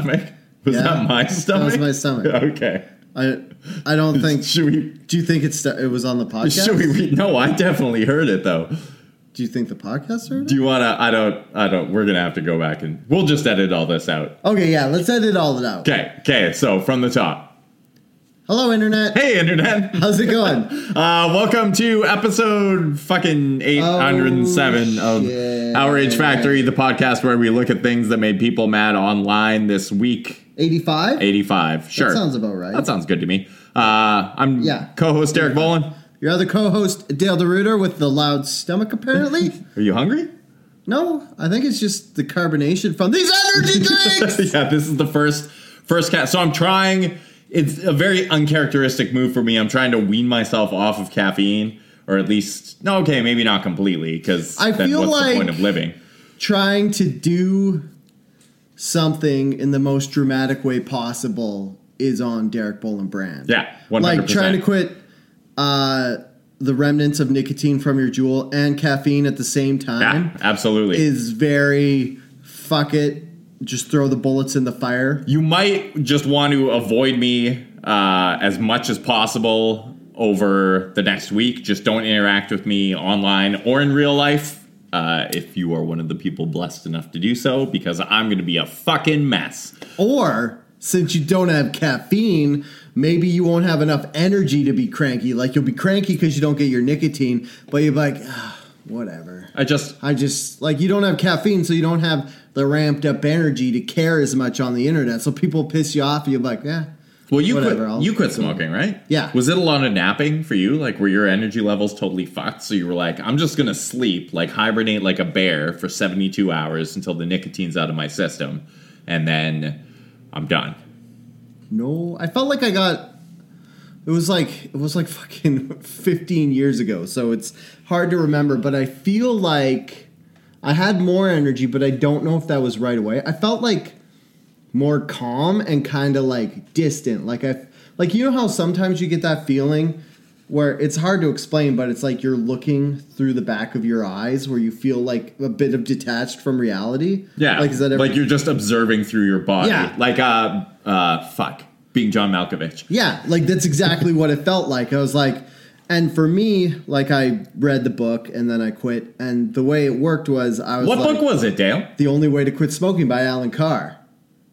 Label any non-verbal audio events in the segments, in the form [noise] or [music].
stomach? Was Yeah, that my stomach? that was my stomach. [laughs] Okay. I I don't [laughs] think. Should we? Do you think it's it was on the podcast? Should we? Re- no, I definitely heard it though. Do you think the podcast heard Do you want to? I don't. I don't. We're gonna have to go back and we'll just edit all this out. Okay, yeah. Let's edit all it out. Okay. Okay. So from the top. Hello, internet. Hey, internet. [laughs] How's it going? [laughs] Uh, welcome to episode fucking 807 Oh, of shit. Outrage Factory, the podcast where we look at things that made people mad online this week. Eighty-five. 85. Sure. That sounds about right. That sounds good to me. Uh, I'm Yeah. co-host Derek Bolin. Your other co-host Dale DeRuiter with the loud stomach. Apparently, [laughs] Are you hungry? no. I think it's just the carbonation from these energy drinks. yeah, this is the first first cat. So I'm trying. It's a very uncharacteristic move for me. I'm trying to wean myself off of caffeine, or at least no. Okay, maybe not completely, because I then feel what's the point like- of living? Trying to do something in the most dramatic way possible is on Derek Bolin brand. Yeah, 100%. like trying to quit uh, the remnants of nicotine from your Juul and caffeine at the same time Yeah, absolutely. is very fuck it. Just throw the bullets in the fire. you might just want to avoid me uh, as much as possible over the next week. Just don't interact with me online or in real life. Uh, if you are one of the people blessed enough to do so, because I'm going to be a fucking mess. Or since you don't have caffeine, maybe you won't have enough energy to be cranky. Like you'll be cranky because you don't get your nicotine, but you're like, ah, whatever. I just I just like you don't have caffeine, so you don't have the ramped up energy to care as much on the internet. So people piss you off, you're like, yeah. Well, you Whatever, quit. I'll- You quit smoking, right? Yeah. Was it a lot of napping for you? Like, were your energy levels totally fucked? So you were like, I'm just gonna sleep, like hibernate like a bear for 72 hours until the nicotine's out of my system, and then I'm done. No, I felt like I got. It was like it was like [laughs] fucking 15 years ago, so it's hard to remember. But I feel like I had more energy, but I don't know if that was right away. I felt like more calm and kind of like distant. Like I like you know how sometimes you get that feeling where it's hard to explain, but it's like you're looking through the back of your eyes, where you feel like a bit of detached from reality. Yeah. like is that ever, like you're just observing through your body. Yeah. Like uh uh fuck. Being John Malkovich. Yeah, like that's exactly what it felt like. I was like, and for me, like I read the book and then I quit. And the way it worked was I was What like, book was it, Dale? The Only Way to Quit Smoking by Allen Carr.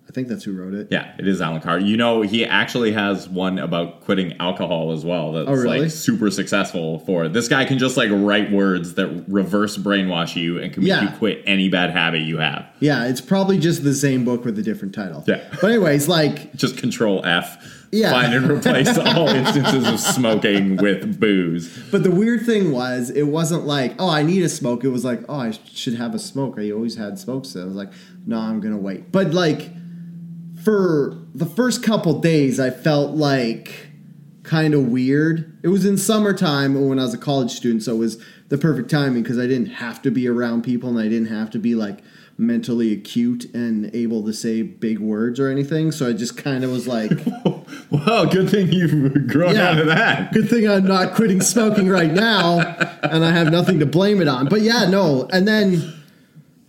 I think that's who wrote it. Yeah, it is Allen Carr. You know, he actually has one about quitting alcohol as well. That's Oh, really? like super successful for this guy can just like write words that reverse brainwash you and can make Yeah. you quit any bad habit you have. Yeah, it's probably just the same book with a different title. Yeah. But anyways, like [laughs] Just control F. Yeah. Find and replace [laughs] all instances of smoking with booze. But the weird thing was, it wasn't like, oh, I need a smoke. It was like, oh, I should have a smoke. I always had smokes. So I was like, no, I'm gonna wait. But like, for the first couple days, I felt like kind of weird. It was in summertime when I was a college student, so it was the perfect timing because I didn't have to be around people and I didn't have to be like mentally acute and able to say big words or anything. So I just kind of was like. [laughs] Well, good thing you've grown Yeah. out of that. Good thing I'm not quitting smoking right now, and I have nothing to blame it on. But yeah, no. And then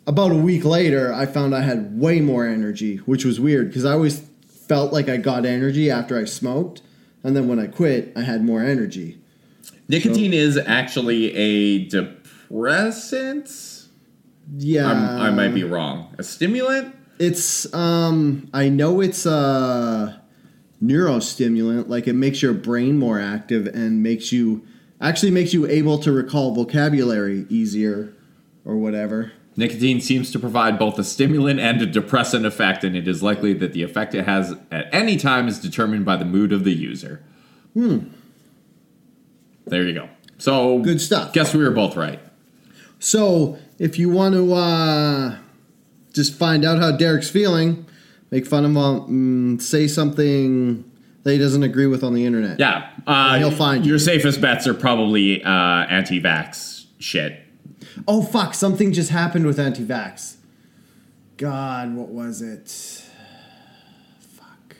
about a week later, I found I had way more energy, which was weird because I always felt like I got energy after I smoked, and then when I quit, I had more energy. Nicotine is actually a depressant. Yeah, I'm, I might be wrong. A stimulant? It's um, I know it's a neurostimulant. Like it makes your brain more active and makes you actually makes you able to recall vocabulary easier or whatever. Nicotine seems to provide both a stimulant and a depressant effect, and it is likely that the effect it has at any time is determined by the mood of the user. Hmm. There you go. So Good stuff. Guess we were both right. So, if you want to uh, just find out how Derek's feeling, make fun of him, mm, say something that he doesn't agree with on the internet. Yeah, uh, he'll find you. your safest bets are probably uh, anti-vax shit. Oh, fuck. Something just happened with anti vax. God, what was it? Fuck.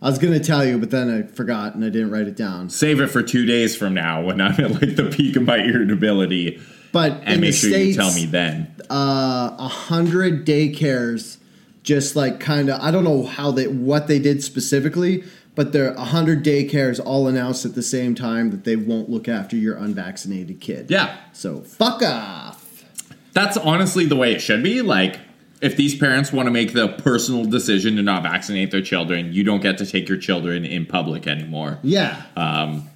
I was going to tell you, but then I forgot and I didn't write it down. Save it for two days from now when I'm at like the peak of my irritability, But and in make the sure States, you tell me then. uh, a hundred daycares just like kind of I don't know how they what they did specifically, but there are hundred daycares all announced at the same time that they won't look after your unvaccinated kid. Yeah. So fuck off. That's honestly the way it should be. Like, if these parents want to make the personal decision to not vaccinate their children, you don't get to take your children in public anymore. Yeah. Um,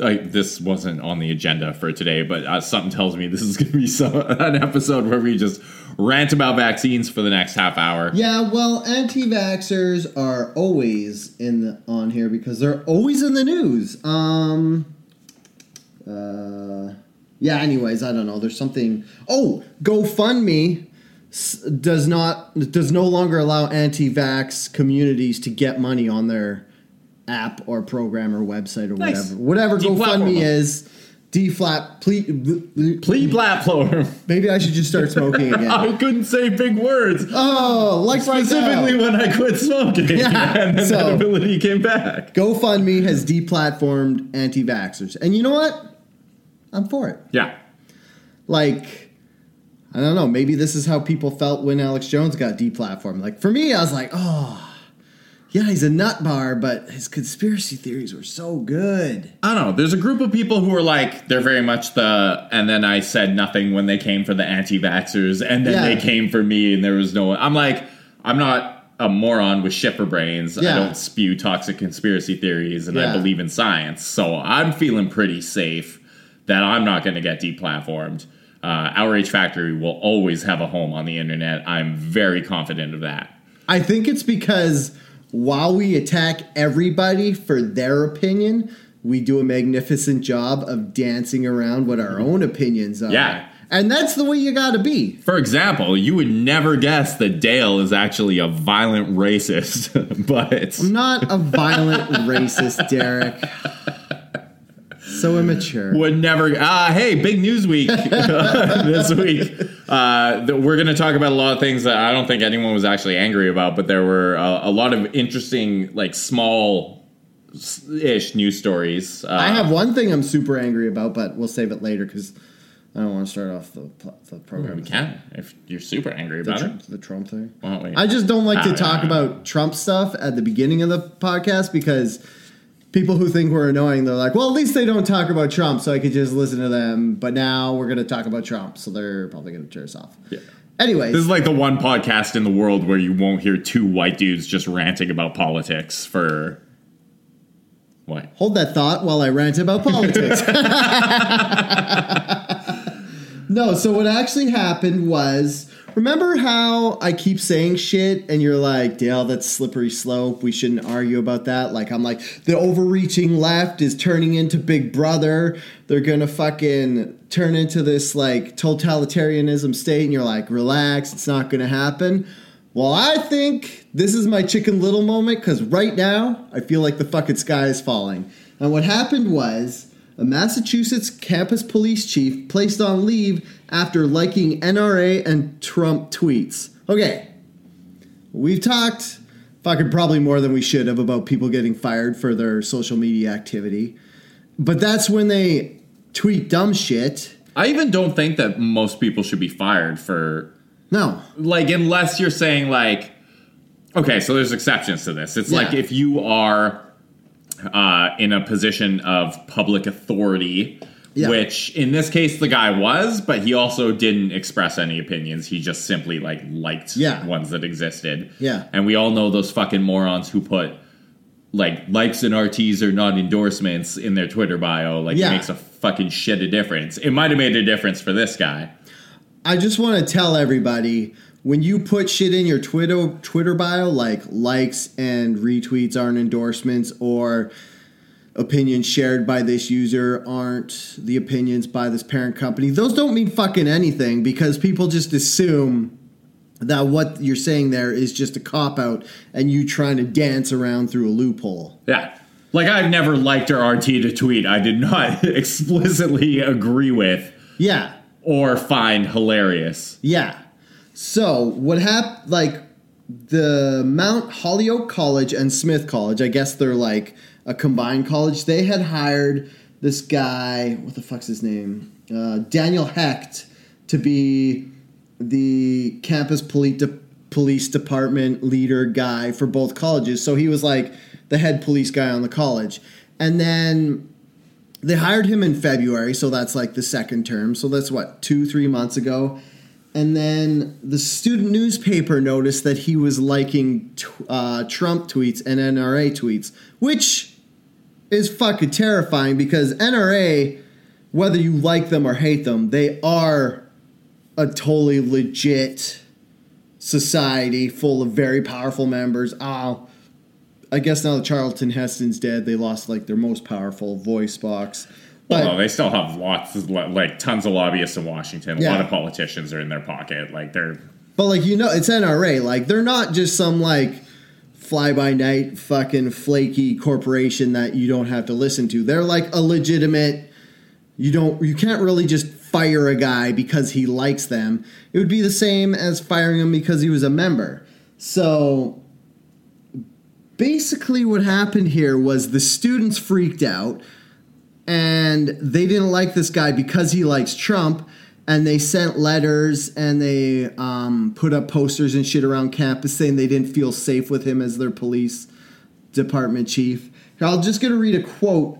This wasn't on the agenda for today, but uh, something tells me this is going to be some, [laughs] an episode where we just rant about vaccines for the next half hour. Yeah, well, anti-vaxxers are always in the, on here because they're always in the news. Um, uh, yeah. Anyways, I don't know. There's something. Oh, GoFundMe does not does no longer allow anti-vax communities to get money on their app or program or website or Nice. whatever. Whatever GoFundMe is. Deflat. Please. Plea platform. Maybe I should just start smoking again. [laughs] I couldn't say big words. Oh, like right. Specifically when I quit smoking. [laughs] Yeah, [laughs] and then so- that ability came back. GoFundMe has deplatformed anti vaxxers. And you know what? I'm for it. Yeah. Like, I don't know. Maybe this is how people felt when Alex Jones got deplatformed. Like, for me, I was like, oh, yeah, he's a nut bar, but his conspiracy theories were so good. I don't know. There's a group of people who are like, they're very much the, and then I said nothing when they came for the anti vaxxers, and then Yeah. they came for me, and there was no I'm like, I'm not a moron with shipper brains. Yeah. I don't spew toxic conspiracy theories, and Yeah. I believe in science. So I'm feeling pretty safe that I'm not going to get deplatformed. Uh, Outrage Factory will always have a home on the internet. I'm very confident of that. I think it's because while we attack everybody for their opinion, we do a magnificent job of dancing around what our own opinions are. Yeah. And that's the way you gotta be. For example, you would never guess that Dale is actually a violent racist, [laughs] but I'm not a violent racist, Derek. [laughs] So immature. would never. Uh, hey, big news week [laughs] this week. Uh, we're going to talk about a lot of things that I don't think anyone was actually angry about, but there were uh, a lot of interesting, like small ish news stories. Uh, I have one thing I'm super angry about, but we'll save it later because I don't want to start off the, the program. We can if you're super angry the, about Tr- it. the Trump thing. Why don't we? I just don't like to Ah, talk yeah. about Trump stuff at the beginning of the podcast because people who think we're annoying, they're like, well, at least they don't talk about Trump, so I could just listen to them. But now we're going to talk about Trump, so they're probably going to tear us off. Yeah. Anyways, This is like the one podcast in the world where you won't hear two white dudes just ranting about politics for what? hold that thought while I rant about politics. [laughs] [laughs] no, so what actually happened was remember how I keep saying shit and you're like, Dale, that's slippery slope. We shouldn't argue about that. Like, I'm like, the overreaching left is turning into Big Brother. They're gonna fucking turn into this like totalitarianism state. And you're like, relax, it's not gonna happen. Well, I think this is my Chicken Little moment because right now I feel like the fucking sky is falling. And what happened was a Massachusetts campus police chief placed on leave after liking NRA and Trump tweets. Okay, we've talked fucking probably more than we should have about people getting fired for their social media activity, but that's when they tweet dumb shit. I even don't think that most people should be fired for No, like unless you're saying like okay so there's exceptions to this. It's like if you are uh, in a position of public authority Yeah. which in this case the guy was but he also didn't express any opinions he just simply like liked Yeah. ones that existed Yeah. and we all know those fucking morons who put like likes and RTs are not endorsements in their Twitter bio like Yeah. it makes a fucking shit of difference it might have made a difference for this guy I just want to tell everybody when you put shit in your Twitter Twitter bio like likes and retweets aren't endorsements or opinions shared by this user aren't the opinions by this parent company. Those don't mean fucking anything because people just assume that what you're saying there is just a cop out and you trying to dance around through a loophole. Yeah. Like I've never liked or RT to tweet I did not [laughs] explicitly agree with Yeah. or find hilarious. Yeah. So what happened? Like the Mount Holyoke College and Smith College. I guess they're like a combined college. They had hired this guy. What the fuck's his name? Uh, Daniel Hecht to be the campus police de- police department leader guy for both colleges. So he was like the head police guy on the college. And then they hired him in February, so that's like the second term. So that's what, two, three months ago. And then the student newspaper noticed that he was liking t- uh, Trump tweets and NRA tweets, which is fucking terrifying because NRA, whether you like them or hate them, they are a totally legit society full of very powerful members. Oh, I guess now that Charlton Heston's dead, they lost like their most powerful voice box. But well, they still have lots, of, like tons of lobbyists in Washington. A Yeah. lot of politicians are in their pocket. Like they're But like you know, it's NRA. Like they're not just some like fly by night fucking flaky corporation that you don't have to listen to. They're like a legitimate. You don't. You can't really just fire a guy because he likes them. It would be the same as firing him because he was a member. So basically, what happened here was the students freaked out and they didn't like this guy because he likes Trump. And they sent letters and they um, put up posters and shit around campus saying they didn't feel safe with him as their police department chief. Here, I'm just going to read a quote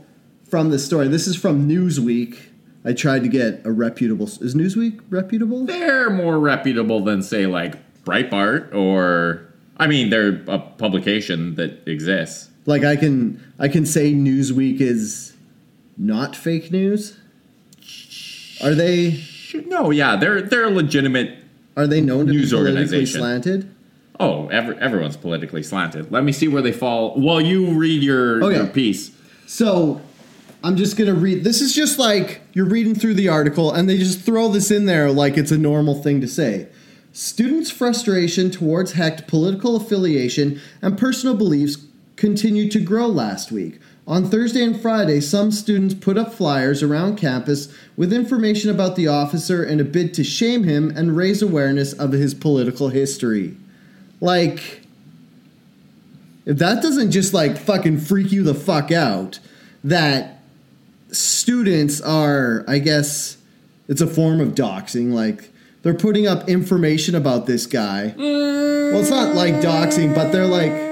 from the story. This is from Newsweek. I tried to get a reputable. Is Newsweek reputable? they're more reputable than say like Breitbart or I mean they're a publication that exists. Like I can I can say Newsweek is not fake news. Are they No, yeah, they're they're legitimate. are they known to News be politically slanted? Oh, every, everyone's politically slanted. Let me see where they fall. While you read your, Okay. your piece. So I'm just gonna read. This is just like you're reading through the article, and they just throw this in there like it's a normal thing to say. Students' frustration towards Hecht political affiliation and personal beliefs continued to grow last week. On Thursday and Friday, some students put up flyers around campus with information about the officer in a bid to shame him and raise awareness of his political history. Like, if that doesn't just like fucking freak you the fuck out, that students are, I guess, it's a form of doxing. Like, they're putting up information about this guy. Well, it's not like doxing, but they're like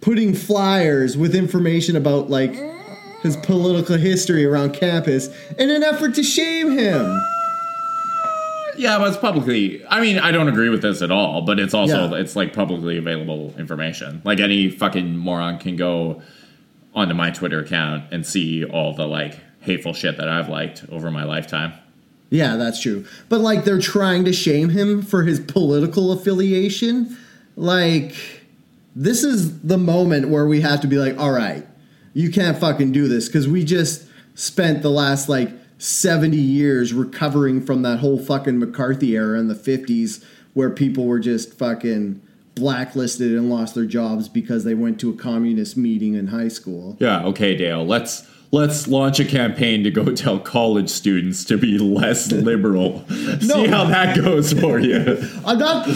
putting flyers with information about like his political history around campus in an effort to shame him. Yeah, but it's publicly. I mean, I don't agree with this at all. But it's also Yeah. it's like publicly available information. Like any fucking moron can go onto my Twitter account and see all the like hateful shit that I've liked over my lifetime. Yeah, that's true. But like they're trying to shame him for his political affiliation. Like this is the moment where we have to be like, "All right, you can't fucking do this cuz we just spent the last like 70 years recovering from that whole fucking McCarthy era in the 50s where people were just fucking blacklisted and lost their jobs because they went to a communist meeting in high school. Yeah, okay, Dale. Let's let's launch a campaign to go [laughs] tell college students to be less liberal. [laughs] See how that goes for you. I'm not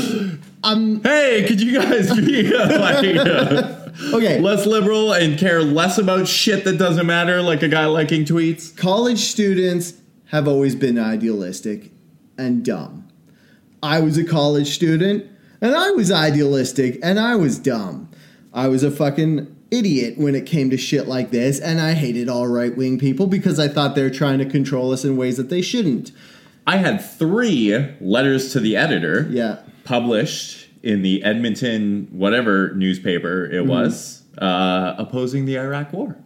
I'm Hey, could you guys be uh, [laughs] like uh, okay. less liberal and care less about shit that doesn't matter, like a guy liking tweets? college students have always been idealistic and dumb. I was a college student and I was idealistic and I was dumb. I was a fucking idiot when it came to shit like this and I hated all right wing people because I thought they're trying to control us in ways that they shouldn't. I had three letters to the editor Yeah. published in the Edmonton whatever newspaper it was uh, opposing the Iraq War.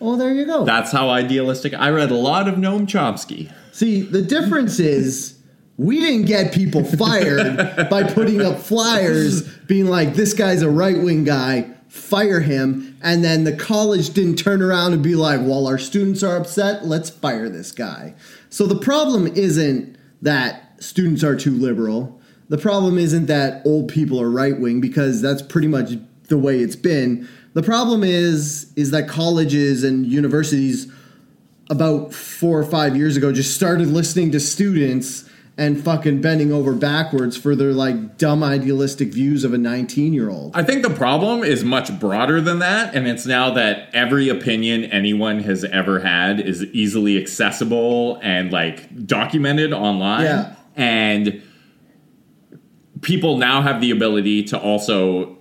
Oh, there you go. That's how idealistic. I read a lot of Noam Chomsky. See, the difference is we didn't get people fired [laughs] by putting up flyers being like, this guy's a right wing guy, fire him. And then the college didn't turn around and be like, well, our students are upset, let's fire this guy. So the problem isn't that students are too liberal. The problem isn't that old people are right wing because that's pretty much the way it's been. The problem is is that colleges and universities about four or five years ago just started listening to students and fucking bending over backwards for their like dumb idealistic views of a 19 year old. I think the problem is much broader than that, and it's now that every opinion anyone has ever had is easily accessible and like documented online. Yeah. And people now have the ability to also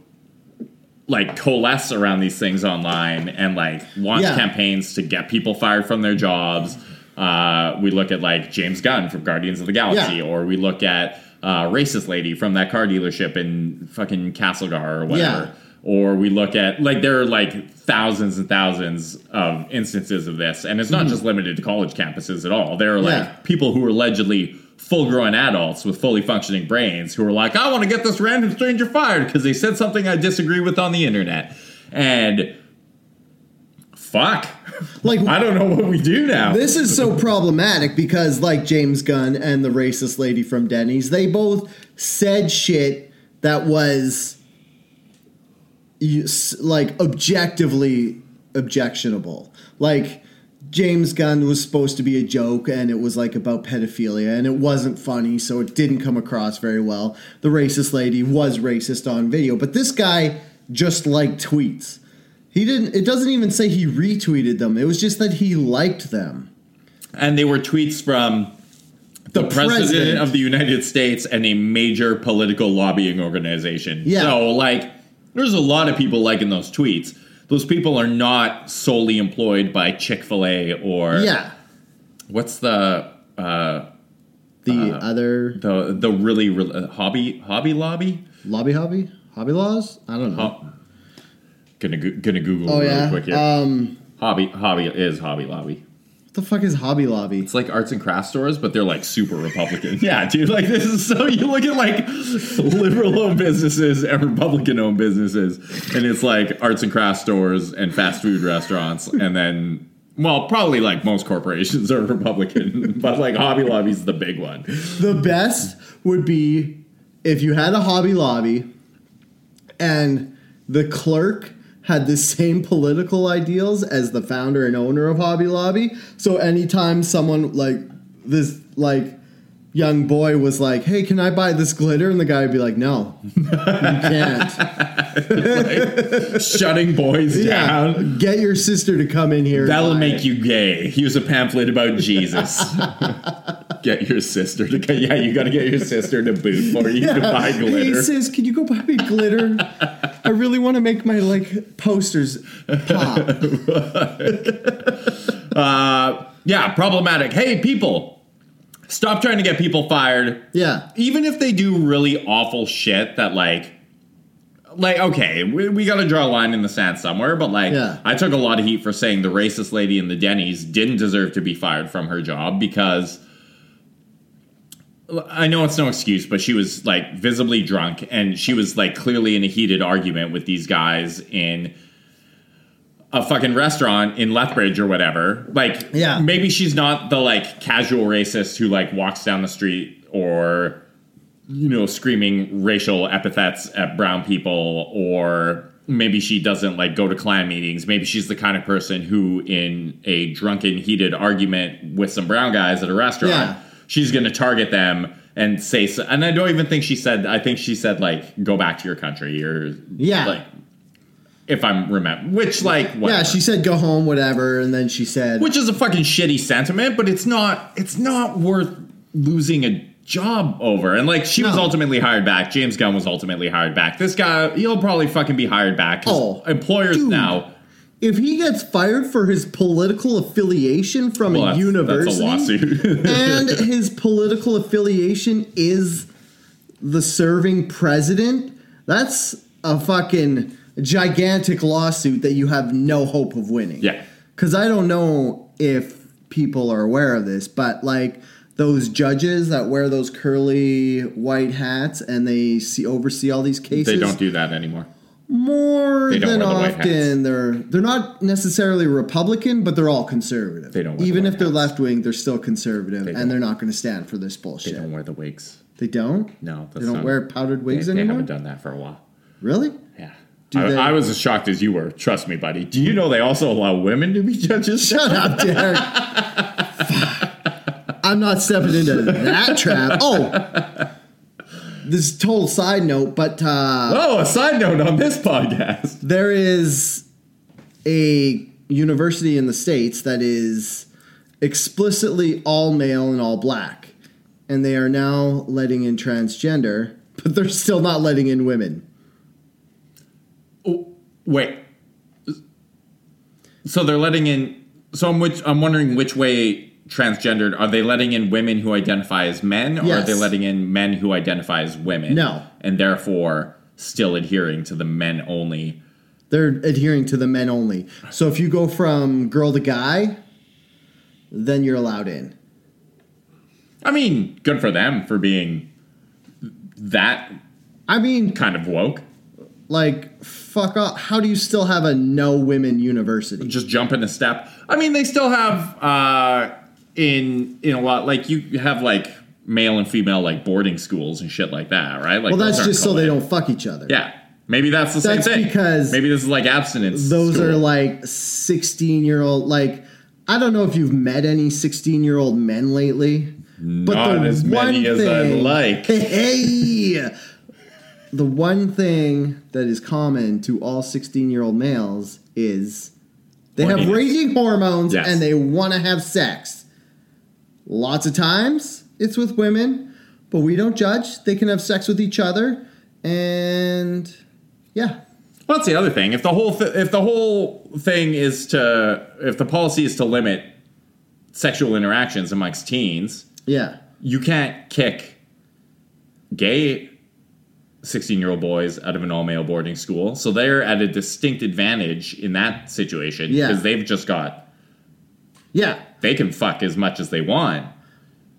like coalesce around these things online and like launch Yeah. campaigns to get people fired from their jobs. Uh, we look at like James Gunn from Guardians of the Galaxy, Yeah. or we look at uh, racist lady from that car dealership in fucking Castlegar or whatever. Yeah. Or we look at like there are like thousands and thousands of instances of this, and it's not just limited to college campuses at all. There are like. Yeah. people who are allegedly full grown adults with fully functioning brains who are like, I want to get this random stranger fired because they said something I disagree with on the internet. And fuck. Like I don't know what we do now. This is so problematic because, like James Gunn and the racist lady from Denny's, they both said shit that was like objectively objectionable. Like James Gunn was supposed to be a joke and it was like about pedophilia and it wasn't funny, so it didn't come across very well. The racist lady was racist on video, but this guy just liked tweets. He didn't it doesn't even say he retweeted them. It was just that he liked them. and they were tweets from the, The president, president. of the United States and a major political lobbying organization. Yeah. So, like, there's a lot of people liking those tweets. Those people are not solely employed by Chick fil A or Yeah. what's the uh, The other the the really re- uh, hobby hobby lobby. lobby hobby? Hobby laws? I don't know. Oh, gonna go- gonna Google oh really yeah. quick here. Um hobby hobby is Hobby Lobby. what the fuck is Hobby Lobby? It's like arts and craft stores, but they're like super Republican. [laughs] yeah, dude. Like this is so you look at like liberal owned businesses and Republican owned businesses, and it's like arts and craft stores and fast food restaurants, and then well, probably like most corporations are Republican, [laughs] but like Hobby Lobby's the big one. The best would be if you had a Hobby Lobby and the clerk had the same political ideals as the founder and owner of Hobby Lobby. So anytime someone like this like young boy was like, "Hey, can I buy this glitter?" and the guy would be like, "No, you can't." [laughs] like, Shutting boys yeah, down. get your sister to come in here. That'll make it." you gay. Here's a pamphlet about Jesus. [laughs] get your sister to yeah, you got to get your sister to boot for you to buy Hey glitter. sis, can you go buy me glitter? [laughs] I really want to make my like posters pop. [laughs] Uh, yeah, problematic. Hey, people, stop trying to get people fired. Yeah. Even if they do really awful shit that, like, like okay, we, we got to draw a line in the sand somewhere. But like, Yeah. I took a lot of heat for saying the racist lady in the Denny's didn't deserve to be fired from her job because. I know it's no excuse, but she was like visibly drunk and she was like clearly in a heated argument with these guys in a fucking restaurant in Lethbridge or whatever. Like, Yeah. maybe she's not the like casual racist who like walks down the street or you know screaming racial epithets at brown people or maybe she doesn't like go to Klan meetings maybe she's the kind of person who in a drunken heated argument with some brown guys at a restaurant Yeah. She's going to target them and say so, and i don't even think she said i think she said like go back to your country or Yeah. like if i'm remember which like Yeah, she said go home, whatever, and then she said which is a fucking shitty sentiment but it's not it's not worth losing a job over and like she was ultimately hired back james gunn was ultimately hired back this guy he'll probably fucking be hired back. Oh, employers dude. now if he gets fired for his political affiliation from well, a that's, university that's a [laughs] and his political affiliation is the serving president, that's a fucking gigantic lawsuit that you have no hope of winning. yeah Because I don't know if people are aware of this, but like those judges that wear those curly white hats and they see oversee all these cases. they don't do that anymore more than the often they're they're not necessarily Republican, but they're all conservative. They don't wear the Even white if they're left wing, they're still conservative, They and they're not going to stand for this bullshit. they don't wear the wigs They don't. no They don't not- wear powdered wigs they anymore. They haven't done that for a while Really? yeah I, I was as shocked as you were. Trust me, buddy. Do you know they also allow women to be judges? Shut up, Derek. [laughs] I'm not stepping into that trap. Oh, this is total side note, but uh, Oh, a side note on this podcast. there is a university in the states that is explicitly all male and all black and they are now letting in transgender but they're still not letting in women. Oh, wait. So they're letting in. So I'm which I'm wondering which way transgendered are they letting in women who identify as men, or are they letting in men who identify as women? No. and therefore still adhering to the men only. They're adhering to the men only. So if you go from girl to guy, then you're allowed in. I mean, good for them for being that I mean, kind of woke. like, fuck off. How do you still have a no women university? Just jump in a step. I mean, they still have uh, in in a lot like you have like male and female like boarding schools and shit like that, right? Like Well, that's just so they don't fuck each other. Yeah, maybe that's the That's same thing. because maybe this is like abstinence. Those school. are like 16 year old, like, I don't know if you've met any 16 year old men lately. But Not as many as I'd like. [laughs] Hey! The one thing that is common to all 16 year old males is they have raging hormones Yes. and they want to have sex. Lots of times it's with women, but we don't judge. They can have sex with each other. And yeah. Well, that's the other thing. If the whole th- if the whole thing is to if the policy is to limit sexual interactions amongst teens, Yeah. you can't kick gay 16 year old boys out of an all male boarding school. So they're at a distinct advantage in that situation Yeah. because they've just got, Yeah. They can fuck as much as they want.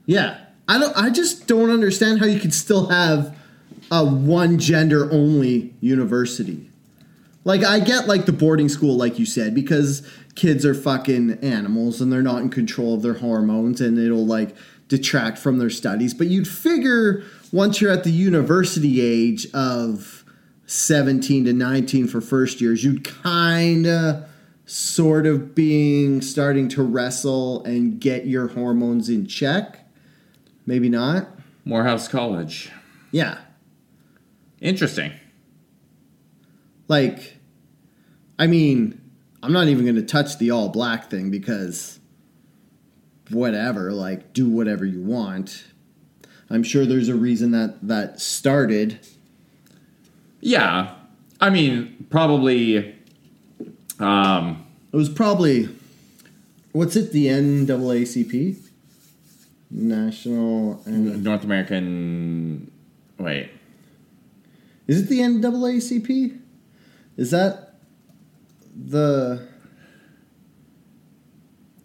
Yeah. I don't I just don't understand how you could still have a one gender only university. Like I get like the boarding school like you said because kids are fucking animals and they're not in control of their hormones and it'll like detract from their studies, but you'd figure once you're at the university age of 17 to 19 for first years, you'd kind of sort of being starting to wrestle and get your hormones in check. Maybe not. Morehouse College. Yeah. Interesting. Like, I mean, I'm not even going to touch the all black thing because whatever, like, do whatever you want. I'm sure there's a reason that that started. Yeah. I mean, probably. Um, It was probably, what's it, the NAACP? National. and North American. Wait. Is it the NAACP? Is that the.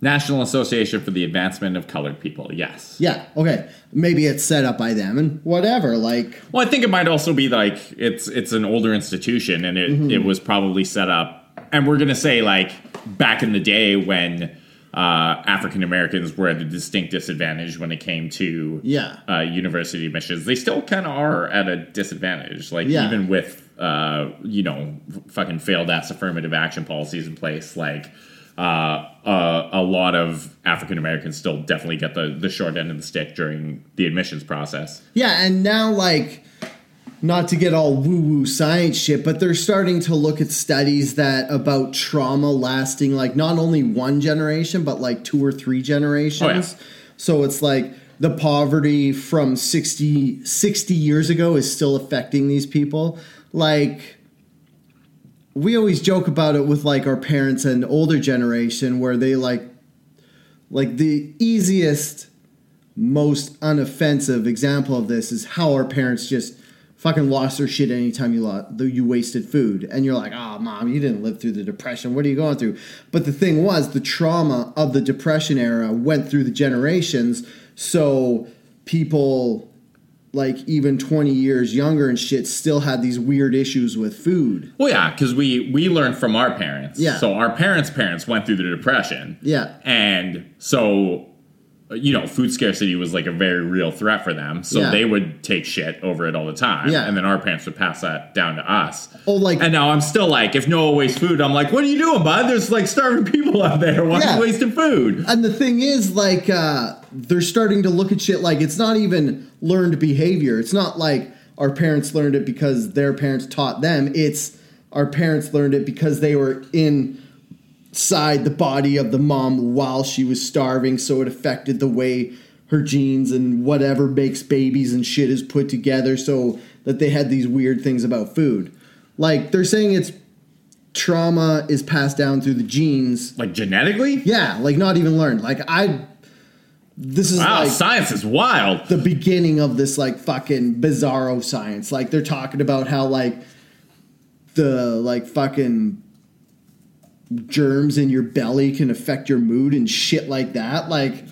National Association for the Advancement of Colored People. Yes. Yeah, okay. Maybe it's set up by them and whatever. Like, Well, I think it might also be like it's it's an older institution and it, Mm-hmm. it was probably set up. And we're gonna say like back in the day when uh, African Americans were at a distinct disadvantage when it came to Yeah. uh, university admissions. They still kind of are at a disadvantage. Like Yeah. even with uh, you know fucking failed ass affirmative action policies in place, like. Uh, uh, a lot of African Americans still definitely get the, the short end of the stick during the admissions process. Yeah, and now like not to get all woo woo science shit, but they're starting to look at studies that about trauma lasting like not only one generation but like two or three generations. Oh, so it's like the poverty from 60 60 years ago is still affecting these people. Like we always joke about it with like our parents and older generation where they like like the easiest most unoffensive example of this is how our parents just fucking lost their shit anytime you lost, you wasted food and you're like oh mom you didn't live through the depression what are you going through but the thing was the trauma of the depression era went through the generations so people like even 20 years younger and shit still had these weird issues with food Well, yeah, because we we learned from our parents. Yeah. So our parents' parents went through the depression. Yeah. And so, you know, food scarcity was like a very real threat for them. So Yeah. they would take shit over it all the time. Yeah. And then our parents would pass that down to us. Oh, like- And now I'm still like, if Noah wastes food, I'm like, what are you doing, bud? There's like starving people out there. Why are Yeah. you wasting food? And the thing is, like, uh, they're starting to look at shit like it's not even learned behavior. It's not like our parents learned it because their parents taught them. It's our parents learned it because they were inside the body of the mom while she was starving, so it affected the way her genes and whatever makes babies and shit is put together so that they had these weird things about food. Like they're saying it's trauma is passed down through the genes. Like genetically? Yeah, like not even learned. Like I this is Wow, like science is wild. the beginning of this like fucking bizarro science. Like they're talking about how like the like fucking germs in your belly can affect your mood and shit like that. Like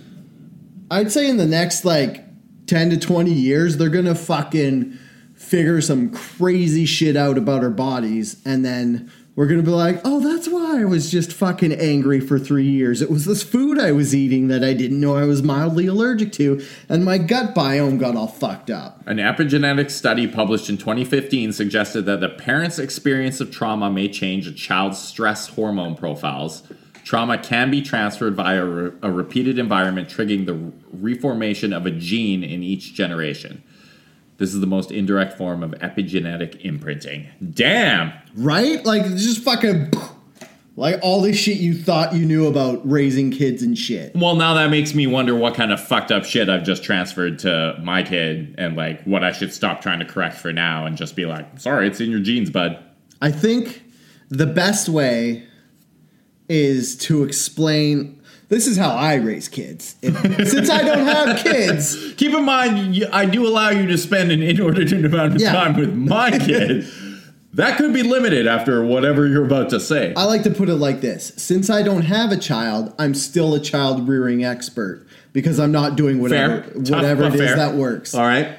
I'd say in the next like 10 to 20 years they're to fucking figure some crazy shit out about our bodies and then we're going to be like, "Oh, that's why I was just fucking angry for 3 years. It was this food I was eating that I didn't know I was mildly allergic to and my gut biome got all fucked up." An epigenetic study published in 2015 suggested that the parent's experience of trauma may change a child's stress hormone profiles. Trauma can be transferred via a repeated environment, triggering the reformation of a gene in each generation. This is the most indirect form of epigenetic imprinting. Damn! Right? Like just fucking like all this shit you thought you knew about raising kids and shit. Well, now that makes me wonder what kind of fucked up shit I've just transferred to my kid and like what I should stop trying to correct for now and just be like, sorry, it's in your genes, bud. I think the best way is to explain this is how I raise kids. Since I don't have [laughs] kids, Keep in mind, I do allow you to spend an inordinate amount of Yeah. time with my [laughs] kid. that could be limited after whatever you're about to say. I like to put it like this. Since I don't have a child, I'm still a child rearing expert because I'm not doing whatever Fair. Whatever but it is fair. that works. All right.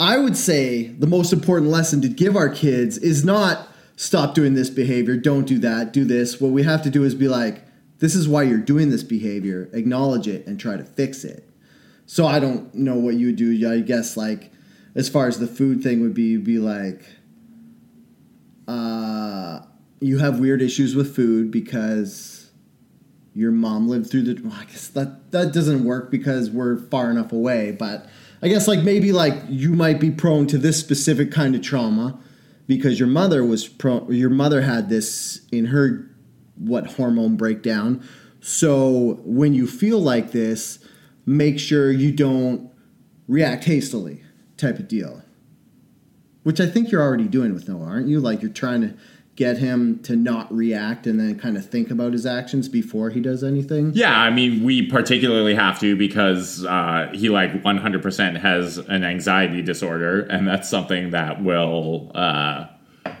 I would say the most important lesson to give our kids is not stop doing this behavior, don't do that, do this. What we have to do is be like, this is why you're doing this behavior, acknowledge it and try to fix it. So I don't know what you would do. I guess like as far as the food thing would be be like uh you have weird issues with food because your mom lived through the well, I guess that that doesn't work because we're far enough away, but I guess like maybe like you might be prone to this specific kind of trauma because your mother was pro your mother had this in her what hormone breakdown. So when you feel like this, make sure you don't react hastily type of deal. Which I think you're already doing with Noah, aren't you? Like you're trying to get him to not react and then kind of think about his actions before he does anything. Yeah, I mean, we particularly have to because uh, he like 100% has an anxiety disorder, and that's something that will, uh,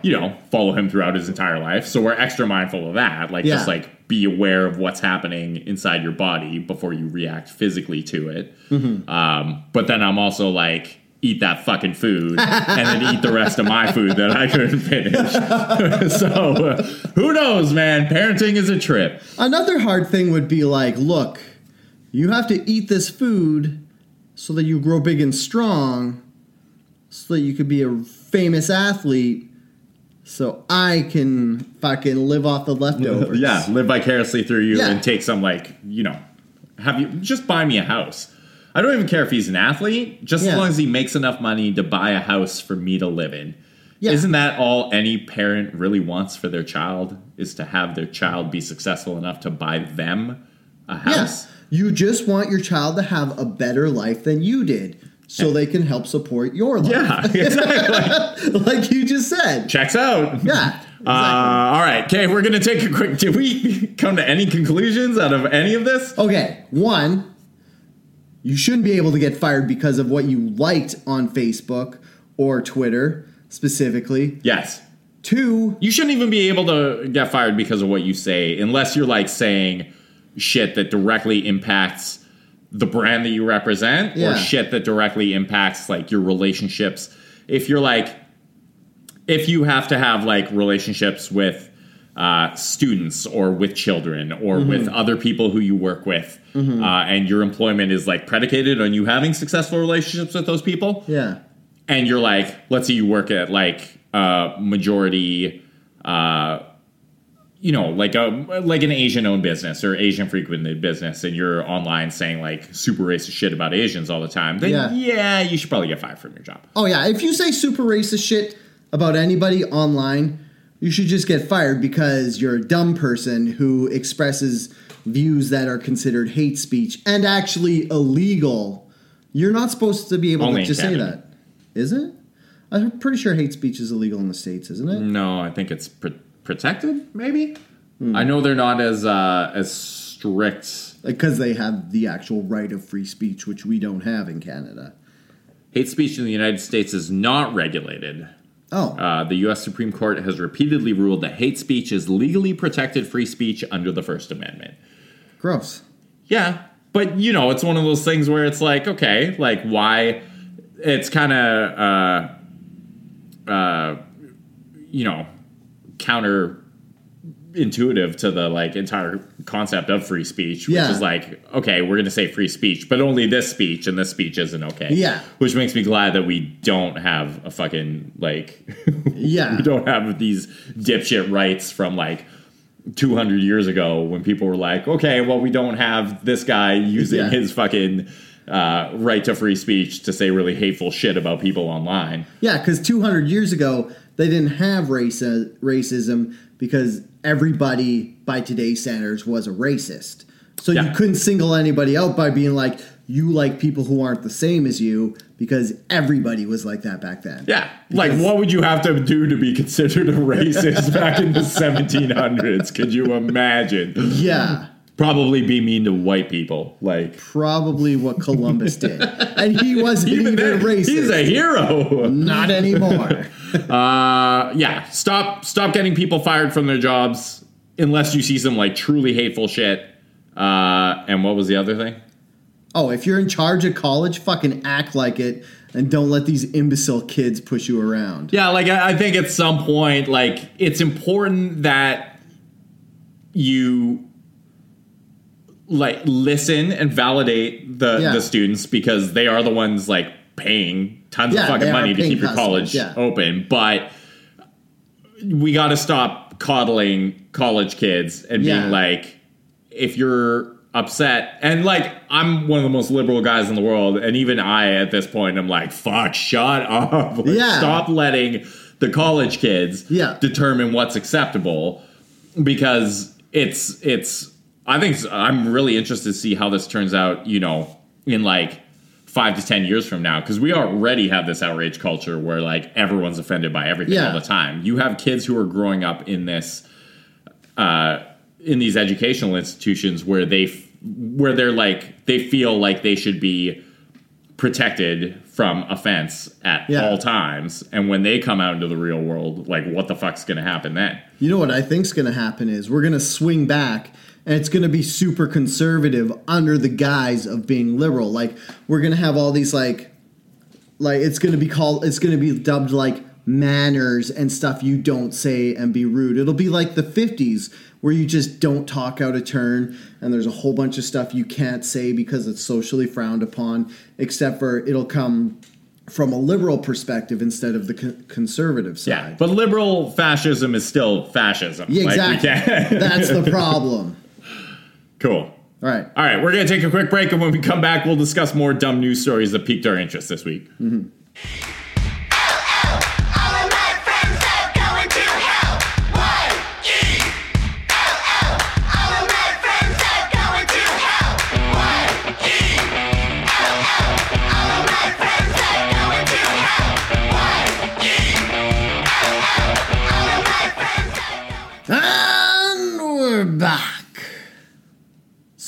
you know, follow him throughout his entire life. So we're extra mindful of that. Like, just like be aware of what's happening inside your body before you react physically to it. Um, but then I'm also like, eat that fucking food and then eat the rest of my food that I couldn't finish. [laughs] so uh, who knows, man? Parenting is a trip. Another hard thing would be like, look, you have to eat this food so that you grow big and strong, so that you could be a famous athlete, so I can fucking live off the leftovers. [laughs] Yeah, live vicariously through you Yeah. and take some like you know, have you just buy me a house. I don't even care if he's an athlete, just Yeah. as long as he makes enough money to buy a house for me to live in. Yeah. Isn't that all any parent really wants for their child? Is to have their child be successful enough to buy them a house? Yes. You just want your child to have a better life than you did, so they can help support your life. Yeah, [laughs] exactly. like you just said. Checks out. Yeah. Uh, all right, okay, we're gonna take a quick. Did we come to any conclusions out of any of this? Okay, one, you shouldn't be able to get fired because of what you liked on Facebook or Twitter specifically. Yes. Two, You shouldn't even be able to get fired because of what you say, unless you're like saying shit that directly impacts the brand that you represent, Yeah. or shit that directly impacts like your relationships. If you're like, if you have to have like relationships with uh, students or with children or Mm-hmm. with other people who you work with, uh, and your employment is like predicated on you having successful relationships with those people, yeah. and you're like, let's say you work at like a majority, uh, you know, like a like an Asian owned business or Asian frequented business, and you're online saying like super racist shit about Asians all the time, then Yeah. yeah, you should probably get fired from your job. Oh, yeah. If you say super racist shit about anybody online, you should just get fired because you're a dumb person who expresses views that are considered hate speech and actually illegal You're not supposed to be able Only to just say that, is it? I'm pretty sure hate speech is illegal in the states, isn't it? No, I think it's pr- protected. Maybe. Hmm. I know they're not as uh, as strict. Because they have the actual right of free speech, which we don't have in Canada. Hate speech in the United States is not regulated. Oh, Uh, the U.S. Supreme Court has repeatedly ruled that hate speech is legally protected free speech under the First Amendment. gross. Yeah, but you know, it's one of those things where it's like, okay, like why? It's kind of, uh, uh, you know, counter intuitive to the like entire concept of free speech, which Yeah. is like, okay, we're going to say free speech, but only this speech, and this speech isn't okay. Yeah. which makes me glad that we don't have a fucking like, [laughs] Yeah. we don't have these dipshit rights from like 200 years ago when people were like, okay, well, we don't have this guy using Yeah. his fucking uh, right to free speech to say really hateful shit about people online. Yeah, because 200 years ago, they didn't have race, racism because everybody, by today's standards, was a racist. So you couldn't single anybody out by being like, you like people who aren't the same as you because everybody was like that back then. Yeah. Like, what would you have to do to be considered a racist back in the 1700s? Could you imagine? Yeah. Probably be mean to white people. Like, Probably what Columbus [laughs] did. And he wasn't even, then, racist. he's a hero. Not anymore. [laughs] Uh, yeah. Stop, stop getting people fired from their jobs unless you see some like truly hateful shit. Uh, and what was the other thing? oh, if you're in charge of college, fucking act like it and don't let these imbecile kids push you around. Yeah, like I, I think at some point, like it's important that you like listen and validate the Yeah. the students because they are the ones like paying tons Yeah, of fucking money to keep your college yeah. open. But we got to stop coddling college kids and being like, if you're upset and like I'm one of the most liberal guys in the world, and even I at this point I'm like, fuck, shut up. [laughs] Like, Yeah. Stop letting the college kids Yeah. determine what's acceptable because it's it's I think I'm really interested to see how this turns out, you know, in like five to ten years from now, because we already have this outrage culture where like everyone's offended by everything Yeah. all the time. You have kids who are growing up in this uh in these educational institutions where they f- where they're like they feel like they should be protected from offense at Yeah. all times and when they come out into the real world like what the fuck's going to happen then You know what I think's going to happen is we're going to swing back and it's going to be super conservative under the guise of being liberal. Like we're going to have all these like like it's going to be called it's going to be dubbed like manners and stuff you don't say and be rude. It'll be like the 50s where you just don't talk out of turn and there's a whole bunch of stuff you can't say because it's socially frowned upon except for it'll come from a liberal perspective instead of the con- conservative side. yeah but liberal fascism is still fascism Yeah, Like, exactly. can't- [laughs] That's the problem. Cool. All right. all right we're going to take a quick break and when we come back we'll discuss more dumb news stories that piqued our interest this week. All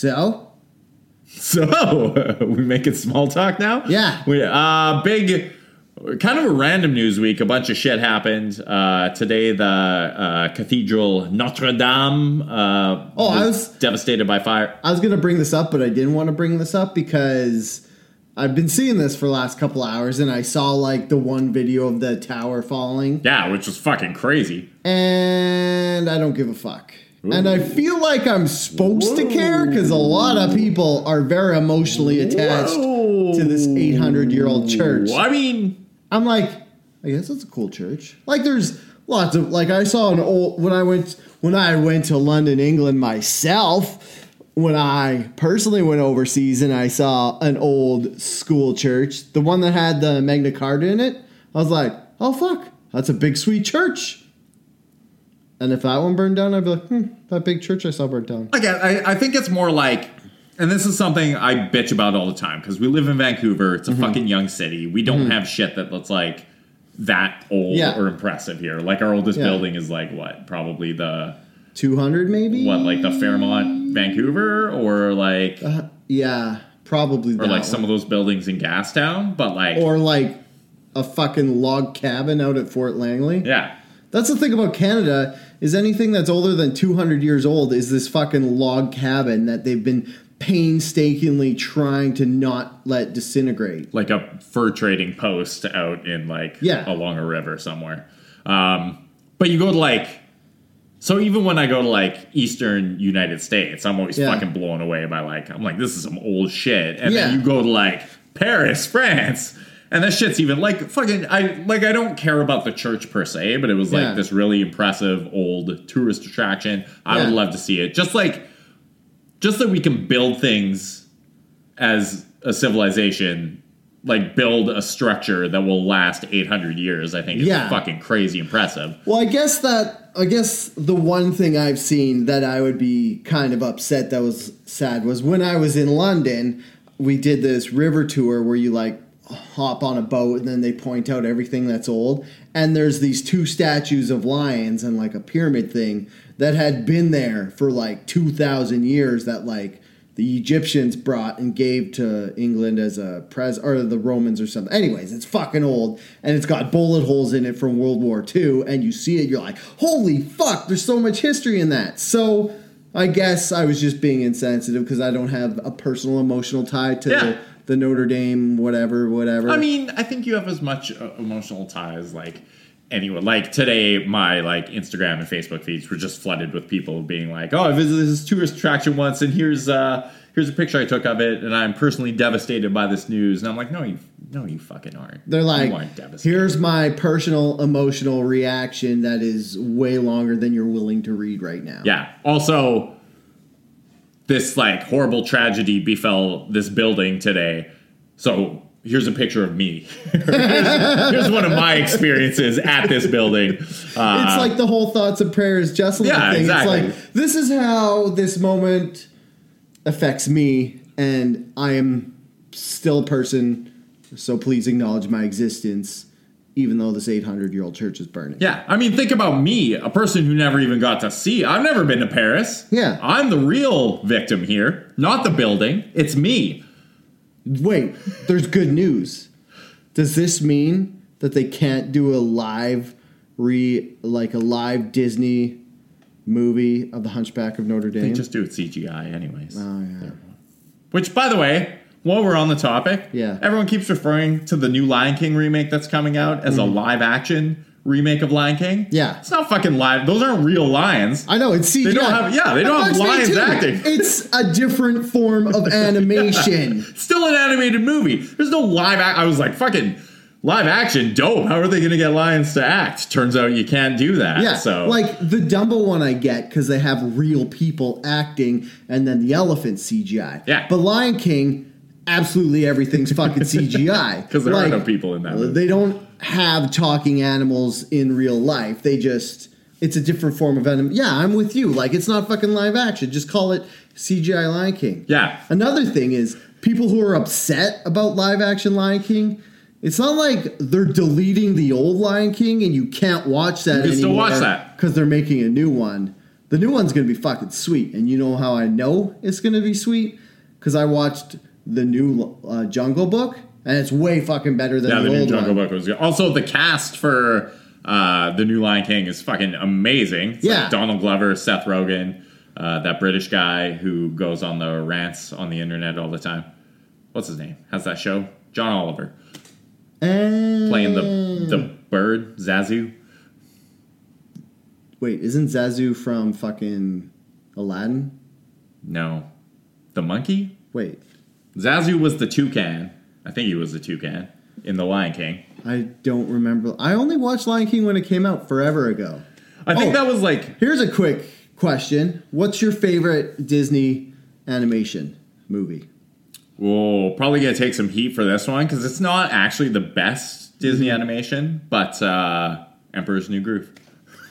So, So [laughs] we making small talk now. Yeah. We uh big, kind of a random news week. A bunch of shit happened uh, today. The uh, Cathedral Notre Dame. Uh, Oh, I was- devastated by fire. I was going to bring this up, but I didn't want to bring this up because I've been seeing this for the last couple hours and I saw like the one video of the tower falling Yeah, which was fucking crazy. and I don't give a fuck. And I feel like I'm supposed to care because a lot of people are very emotionally attached to this 800 year old church. I mean, I'm like, I guess it's a cool church. Like there's lots of like I saw an old when I went when I went to London, England myself. When I personally went overseas and I saw an old school church, the one that had the Magna Carta in it, I was like, oh fuck, that's a big sweet church. And if that one burned down, I'd be like, hmm, that big church I saw burned down. like I, I think it's more like and this is something I bitch about all the time because we live in Vancouver. It's a Mm-hmm. fucking young city. We don't have shit that looks like that old Yeah. or impressive here. Like our oldest Yeah. building is like what? Probably the Two hundred maybe. what? Like the Fairmont, Vancouver, or like Uh, yeah, probably. or like one. some of those buildings in Gastown. But like, or like a fucking log cabin out at Fort Langley. yeah, That's the thing about Canada is anything that's older than 200 years old is this fucking log cabin that they've been painstakingly trying to not let disintegrate. like a fur trading post out in like Yeah. along a river somewhere. Um, but you go to like so even when I go to like Eastern United States, I'm always Yeah. fucking blown away by like I'm like this is some old shit, and Yeah. then you go to like Paris, France. And that shit's even like fucking. I like. I don't care about the church per se, but it was like Yeah. this really impressive old tourist attraction. I Yeah. would love to see it. Just like, just that we can build things as a civilization, like build a structure that will last 800 years, I think is Yeah. fucking crazy impressive. Well, I guess that I guess the one thing I've seen that I would be kind of upset that was sad was when I was in London, we did this river tour where you like hop on a boat and then they point out everything that's old and there's these two statues of lions and like a pyramid thing that had been there for like 2000 years that like the Egyptians brought and gave to England as a pres or the Romans or something. Anyways, it's fucking old and it's got bullet holes in it from World War II and you see it you're like, "Holy fuck, there's so much history in that." So, I guess I was just being insensitive because I don't have a personal emotional tie to Yeah. the Notre Dame whatever whatever. I mean, I think you have as much uh, emotional ties like anyone. Like today, my like Instagram and Facebook feeds were just flooded with people being like, "Oh, I visited this tourist attraction once, and here's uh here's a picture I took of it, and I'm personally devastated by this news." And I'm like, "No, you no, you fucking aren't. They're like, you aren't devastated." here's my personal emotional reaction that is way longer than you're willing to read right now. Yeah. Also, this like horrible tragedy befell this building today. So here's a picture of me. here's, [laughs] here's one of my experiences at this building. Uh, It's like the whole thoughts and prayers Jocelyn Yeah, thing. exactly. It's like this is how this moment affects me, and I am still a person. So please acknowledge my existence, even though this 800 year old church is burning. yeah, I mean, think about me, a person who never even got to see. I've never been to Paris. Yeah. I'm the real victim here, not the building. It's me. Wait, there's good news. Does this mean that they can't do a live re like a live Disney movie of the Hunchback of Notre Dame? They just do it CGI, anyways. oh yeah. Which, by the way, while we're on the topic, Yeah. everyone keeps referring to the new Lion King remake that's coming out as a live action remake of Lion King. Mm-hmm. Yeah. It's not fucking live. Those aren't real lions. I know it's CGI. They don't have- yeah, they don't have lions acting. It's a different form of [laughs] animation. Still an animated movie. There's no live act. I was like, fucking live action, dope. How are they going to get lions to act? Turns out you can't do that. Yeah, So, like the Dumbo one I get because they have real people acting, and then the elephant CGI. Yeah. but Lion King, absolutely everything's fucking [laughs] CGI 'Cause there are no people in that movie. They don't have talking animals in real life. They just it's a different form of animal. Yeah, I'm with you. Like it's not fucking live action. Just call it CGI Lion King. yeah. Another thing is people who are upset about live action Lion King. It's not like they're deleting the old Lion King and you can't watch that You can still watch that. because they're making a new one. The new one's gonna be fucking sweet, and you know how I know it's gonna be sweet because I watched the new uh, Jungle Book, and it's way fucking better than Yeah, the, the new old Jungle one. Book was good. Also, the cast for uh, the new Lion King is fucking amazing. It's like Yeah. Donald Glover, Seth Rogen, uh, that British guy who goes on the rants on the internet all the time. What's his name? How's that show? John Oliver And playing the the bird Zazu. wait, isn't Zazu from fucking Aladdin? No, the monkey. Wait, Zazu was the toucan. I think he was the toucan in the Lion King. I don't remember. I only watched Lion King when it came out forever ago. I think Oh. that was like Here's a quick question: What's your favorite Disney animation movie? We'll probably gonna take some heat for this one because it's not actually the best Disney Mm-hmm. animation, but uh, Emperor's New Groove.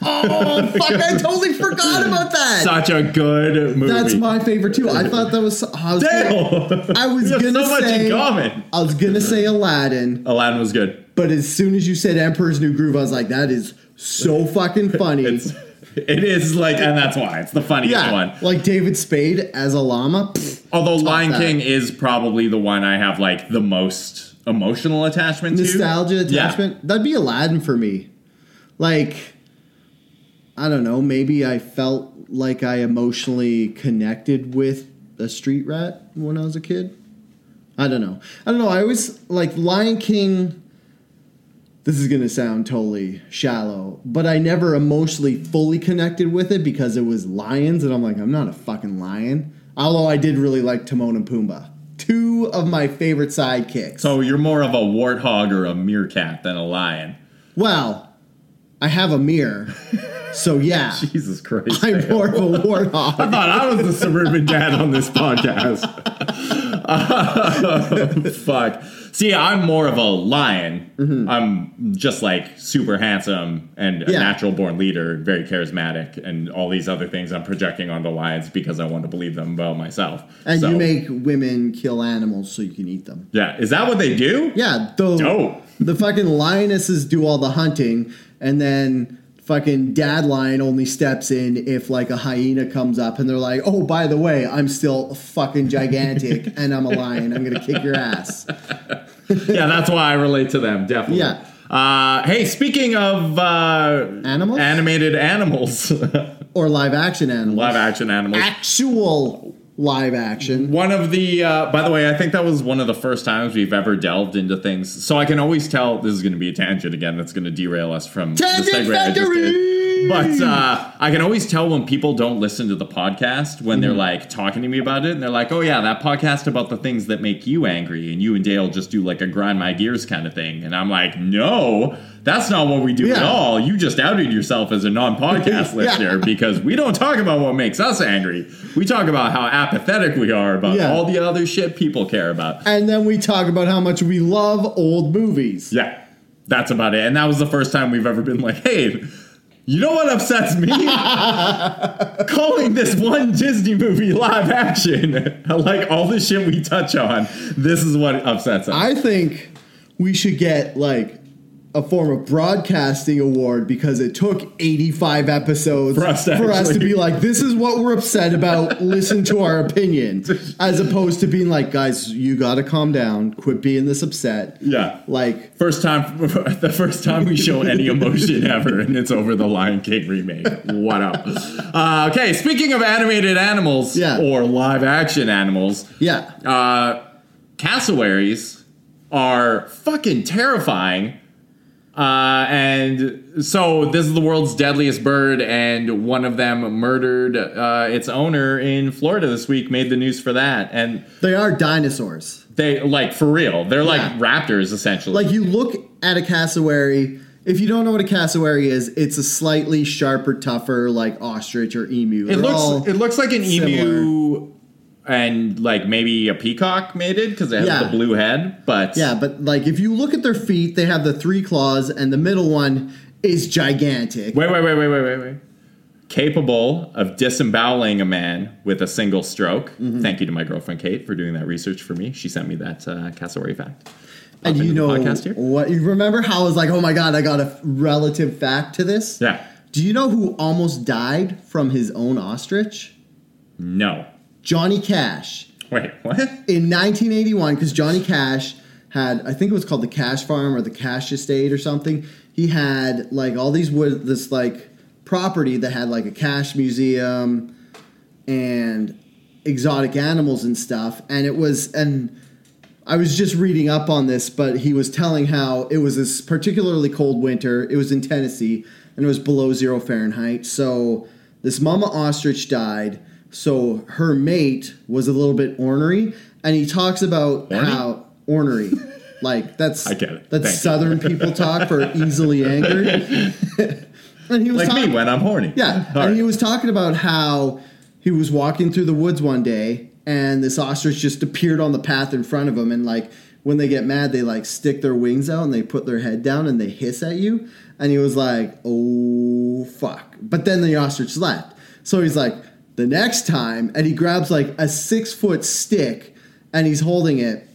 Oh [laughs] fuck! I totally forgot about that. Such a good movie. That's my favorite too. I thought that was. I was, gonna. I was gonna so much say- in common. I was gonna say Aladdin, Aladdin was good. but as soon as you said Emperor's New Groove, I was like, that is so fucking [laughs] funny. It's it is like, and that's why it's the funniest yeah, one. like David Spade as a llama. pfft, Although Lion that. King is probably the one I have like the most emotional attachment to. nostalgia Yeah. attachment. That'd be Aladdin for me. Like, I don't know. Maybe I felt like I emotionally connected with a street rat when I was a kid. I don't know. I don't know. I always like Lion King. This is gonna sound totally shallow, but I never emotionally fully connected with it because it was lions, and I'm like, I'm not a fucking lion. Although I did really like Timon and Pumbaa, two of my favorite sidekicks. So you're more of a warthog or a meerkat than a lion. Well, I have a mirror, [laughs] so yeah, [laughs] Jesus Christ. I'm more of a warthog. I thought I was the suburban dad on this podcast. [laughs] Fuck. See, I'm more of a lion. I'm just like super handsome and a Mm-hmm. Yeah. natural born leader, very charismatic, and all these other things I'm projecting onto lions because I want to believe them about myself. And So, you make women kill animals so you can eat them. Yeah, is that what they do? Yeah, the Dope. the fucking lionesses do all the hunting, and then fucking dad lion only steps in if like a hyena comes up, and they're like, "Oh, by the way, I'm still fucking gigantic, [laughs] and I'm a lion. I'm gonna kick your ass." [laughs] yeah, that's why I relate to them, definitely. Yeah. Uh, hey, speaking of uh, Animals? animated animals, [laughs] Or live action animals. live action animals. Actual live action. One of the, uh, by the way, I think that was one of the first times we've ever delved into things. So I can always tell this is going to be a tangent again. That's going to derail us from Tangent the segue I just did. But uh, I can always tell when people don't listen to the podcast when Mm-hmm. they're like talking to me about it, and they're like, "Oh yeah, that podcast about the things that make you angry," and you and Dale just do like a grind my gears kind of thing, and I'm like, "No." That's not what we do at all. You just outed yourself as a non-podcast [laughs] Yeah. listener because we don't talk about what makes us angry. We talk about how apathetic we are about Yeah. all the other shit people care about. And then we talk about how much we love old movies. Yeah, that's about it. And that was the first time we've ever been like, hey, you know what upsets me? [laughs] Calling this one Disney movie live action. [laughs] like all the shit we touch on, this is what upsets us. I think we should get like a form of broadcasting award because it took 85 episodes For us to to be like, this is what we're upset about. Listen to our opinion. [laughs] As opposed to being like, guys, you got to calm down. Quit being this upset. yeah. Like, First time, [laughs] the first time we show any emotion ever, and it's over the Lion King remake. What up? Uh, okay, speaking of animated animals Yeah. or live action animals, yeah. uh, cassowaries are fucking terrifying. Uh, and so this is the world's deadliest bird, and one of them murdered uh, its owner in Florida this week. Made the news for that, and They are dinosaurs. they like for real. They're like raptors essentially. Like, you look at a cassowary. If you don't know what a cassowary is, it's a slightly sharper, tougher, like ostrich or emu. it They're looks it looks like an similar. emu and like maybe a peacock mated because it has Yeah. the blue head. But Yeah, but like if you look at their feet, they have the three claws, and the middle one is gigantic. Wait, wait, wait, wait, wait, wait, wait. Capable of disemboweling a man with a single stroke. Mm-hmm. Thank you to my girlfriend Kate for doing that research for me. She sent me that uh, cassowary fact. and you know what? You remember how I was like, "Oh my god, I got a relative fact to this." Yeah. Do you know who almost died from his own ostrich? No. Johnny Cash Wait, what? in 1981, because Johnny Cash had, I think it was called the Cash Farm or the Cash Estate or something. He had like all these wood, this like property that had like a cash museum and exotic animals and stuff. And it was, and I was just reading up on this, but he was telling how it was this particularly cold winter. It was in Tennessee and it was below zero Fahrenheit. So this mama ostrich died. So her mate was a little bit ornery. And he talks about how ornery. Like that's [laughs] I get it. That's Thank you. Southern people talk for easily angered. [laughs] and he was Like me talking, when I'm horny. yeah, All and right. he was talking about how he was walking through the woods one day, and this ostrich just appeared on the path in front of him, and like when they get mad, they like stick their wings out and they put their head down and they hiss at you. And he was like, "Oh fuck!" But then the ostrich left. So he's like, "The next time," and he grabs like a six foot stick and he's holding it.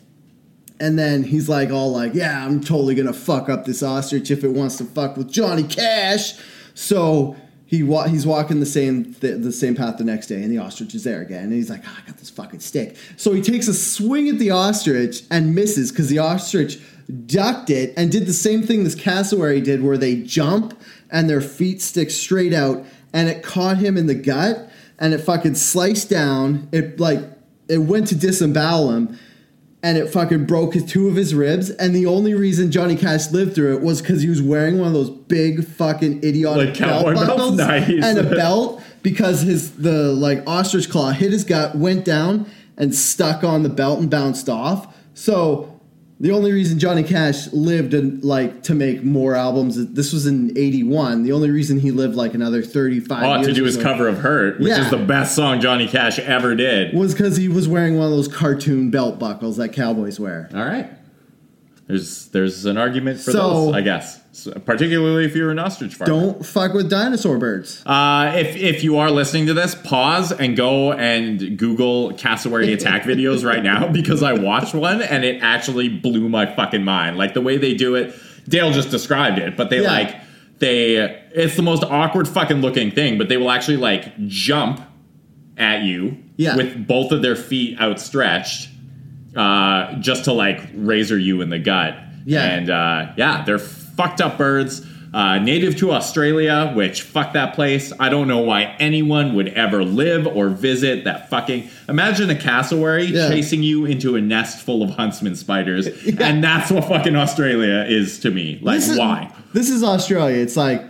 And then he's like, all like, yeah, I'm totally gonna fuck up this ostrich if it wants to fuck with Johnny Cash. So he wa- he's walking the same th- the same path the next day, and the ostrich is there again. And he's like, "Ah, I got this fucking stick. So he takes a swing at the ostrich and misses because the ostrich ducked it and did the same thing this cassowary did, where they jump and their feet stick straight out, and it caught him in the gut, and it fucking sliced down. It like it went to disembowel him and it fucking broke his two of his ribs. And the only reason Johnny Cash lived through it was because he was wearing one of those big fucking idiotic Like belt buckles Nice. and a [laughs] belt because his the like ostrich claw hit his gut, went down, and stuck on the belt and bounced off. So the only reason Johnny Cash lived and like to make more albums, this was in '81. The only reason he lived like another 35 All years to do his so cover of Hurt, which Yeah. is the best song Johnny Cash ever did. was because he was wearing one of those cartoon belt buckles that cowboys wear. All right. There's there's an argument for So- those, I guess. So, particularly if you're an ostrich farmer. Don't fuck with dinosaur birds. Uh, if if you are listening to this, pause and go and Google cassowary attack [laughs] videos right now because I watched one and it actually blew my fucking mind. Like the way they do it, Dale just described it, but they Yeah. like they it's the most awkward fucking looking thing, but they will actually like jump at you Yeah. with both of their feet outstretched uh, just to like razor you in the gut. Yeah. And uh, yeah, they're fucked up birds. Uh, native to Australia, which fuck that place. I don't know why anyone would ever live or visit that fucking. Imagine a cassowary Yeah. chasing you into a nest full of huntsman spiders, [laughs] and that's what fucking Australia is to me. Like, This is- why? This is Australia. It's like,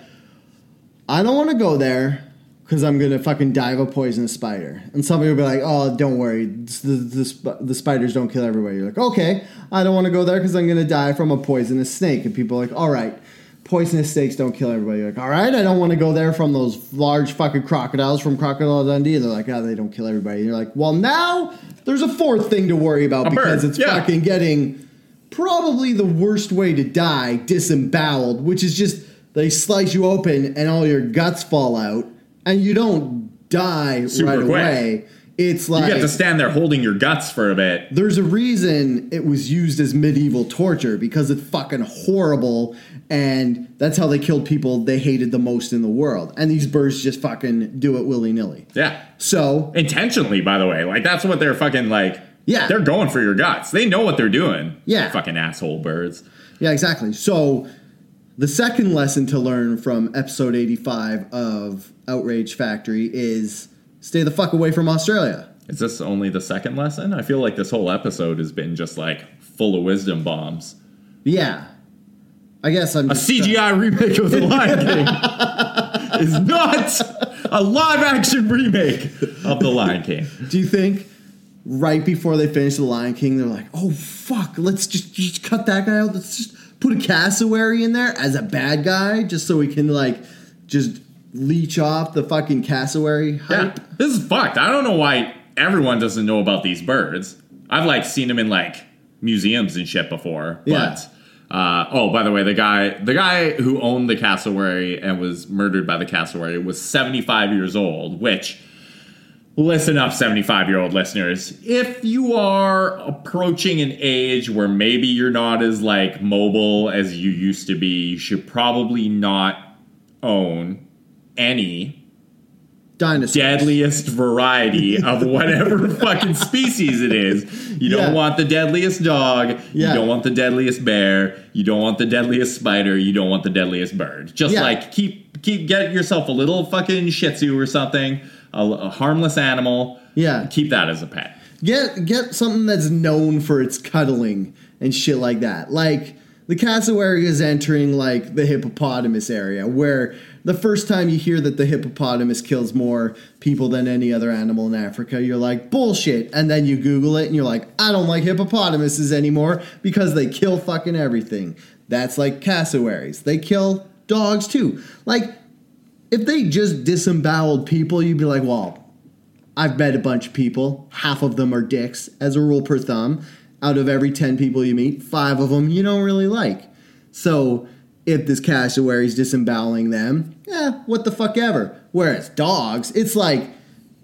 I don't want to go there because I'm gonna fucking die of a poisonous spider. And somebody will be like, "Oh, don't worry, the the, the spiders don't kill everybody." You're like, "Okay, I don't want to go there because I'm gonna die from a poisonous snake." And people are like, "All right." Poisonous snakes don't kill everybody. You're like, all right, I don't want to go there from those large fucking crocodiles from Crocodile Dundee. And they're like, oh, they don't kill everybody. And you're like, well, now there's a fourth thing to worry about A because bird, it's yeah. fucking getting probably the worst way to die disemboweled, which is just they slice you open and all your guts fall out, and you don't die Super right quick. away. It's like You get to stand there holding your guts for a bit. there's a reason it was used as medieval torture because it's fucking horrible and that's how they killed people they hated the most in the world. And these birds just fucking do it willy nilly. Yeah. So Intentionally, by the way. Like, that's what they're fucking like. Yeah. They're going for your guts. They know what they're doing. Yeah. Fucking asshole birds. Yeah, exactly. So the second lesson to learn from episode 85 of Outrage Factory is stay the fuck away from Australia. Is this only the second lesson? I feel like this whole episode has been just like full of wisdom bombs. Yeah. I guess I'm A uh, CGI remake of The Lion King [laughs] is not a live action remake of The Lion King. Do you think right before they finish The Lion King, they're like, oh, fuck, let's just, just cut that guy out. Let's just put a cassowary in there as a bad guy just so we can, like, just leech off the fucking cassowary Yeah, hype? this is fucked. I don't know why everyone doesn't know about these birds. I've like seen them in like museums and shit before. Yeah. But uh, oh, by the way, the guy the guy who owned the cassowary and was murdered by the cassowary was 75 years old, which listen up 75 year old listeners if you are approaching an age where maybe you're not as like mobile as you used to be you should probably not own any Dinosaurs. deadliest variety of [laughs] whatever fucking species it is. You don't Yeah. want the deadliest dog. Yeah. You don't want the deadliest bear. You don't want the deadliest spider. You don't want the deadliest bird. Just Yeah. like keep keep get yourself a little fucking Shih Tzu or something, a, a harmless animal. Yeah. Keep that as a pet. Get get something that's known for its cuddling and shit like that. Like the cassowary is entering like the hippopotamus area, where the first time you hear that the hippopotamus kills more people than any other animal in Africa, you're like bullshit, and then you Google it and you're like, I don't like hippopotamuses anymore because they kill fucking everything. That's like cassowaries. They kill dogs too. Like if they just disemboweled people, you'd be like, well, I've met a bunch of people. Half of them are dicks, as a rule per thumb. out of every 10 people you meet, five of them you don't really like. So if this cassowary's disemboweling them, yeah, what the fuck ever. Whereas dogs, it's like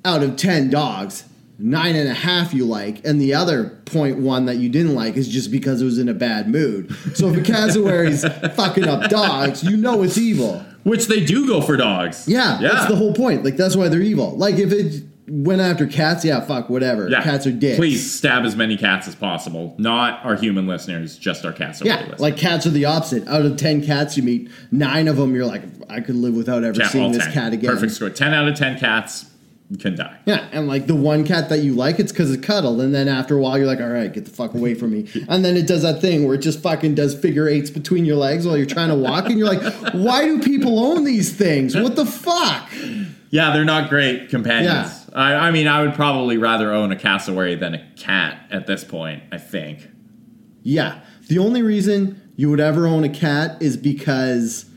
out of 10 dogs, nine and a half you like, and the other point one that you didn't like is just because it was in a bad mood. So if a [laughs] cassowary's fucking up dogs, you know it's evil. Which they do go for dogs. Yeah, yeah. that's the whole point. Like that's why they're evil. Like if it went after cats, yeah, fuck, whatever. Yeah. Cats are dicks. Please stab as many cats as possible. Not our human listeners, just our cats. Yeah, like cats are the opposite. Out of ten cats you meet, nine of them you're like, I could live without ever Cat, seeing this 10. cat again. Perfect score. Ten out of ten cats can die. Yeah, and like the one cat that you like, it's because it cuddled, and then after a while you're like, all right, get the fuck away from me. [laughs] And then it does that thing where it just fucking does figure eights between your legs while you're trying to walk, and you're like, why do people own these things? What the fuck? Yeah, they're not great companions. Yeah. I, I mean, I would probably rather own a cassowary than a cat at this point. I think. Yeah. The only reason you would ever own a cat is because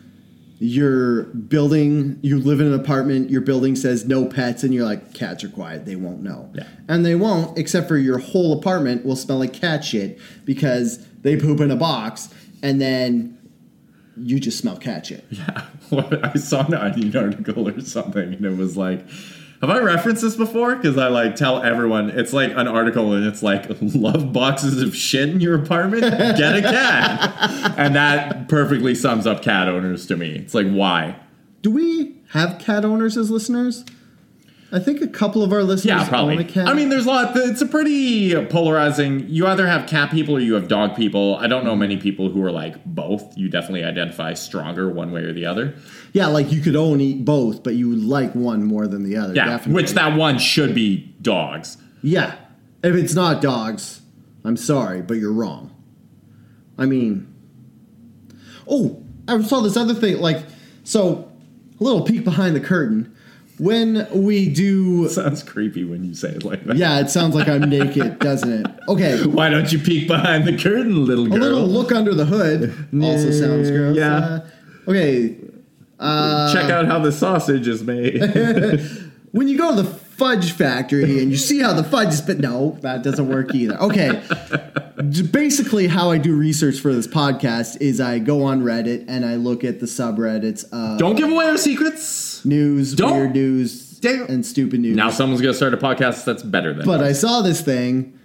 you're building, you live in an apartment, your building says no pets, and you're like, cats are quiet, they won't know. Yeah. And they won't, except for your whole apartment will smell like cat shit because they poop in a box, and then you just smell cat shit. [laughs] Yeah, [laughs] I saw an article or something, and it was like, "Have I referenced this before?" Because I like tell everyone it's like an article, and it's like, "Love boxes of shit in your apartment? Get a cat," [laughs] and that perfectly sums up cat owners to me. It's like, why? Do we have cat owners as listeners? I think a couple of our listeners Yeah, probably. own a cat. I mean, there's a lot. It's a pretty polarizing. You either have cat people or you have dog people. I don't know many people who are like both. You definitely identify stronger one way or the other. yeah, like you could own eat both, but you would like one more than the other. Yeah, definitely. which that one should be dogs. Yeah. If it's not dogs, I'm sorry, but you're wrong. I mean, oh, I saw this other thing. Like, so, a little peek behind the curtain. When we do. [laughs] Sounds creepy when you say it like that. Yeah, it sounds like I'm naked, [laughs] doesn't it? Okay. Why don't you peek behind the curtain, little girl? A little look under the hood also sounds gross. Yeah. Uh, okay. Check out how the sausage is made. [laughs] when you go to the fudge factory and you see how the fudge is but no that doesn't work either okay basically how i do research for this podcast is i go on reddit and i look at the subreddits of don't give away our secrets. news Don't- weird news Damn. and stupid news Now someone's gonna start a podcast that's better than. but i saw this thing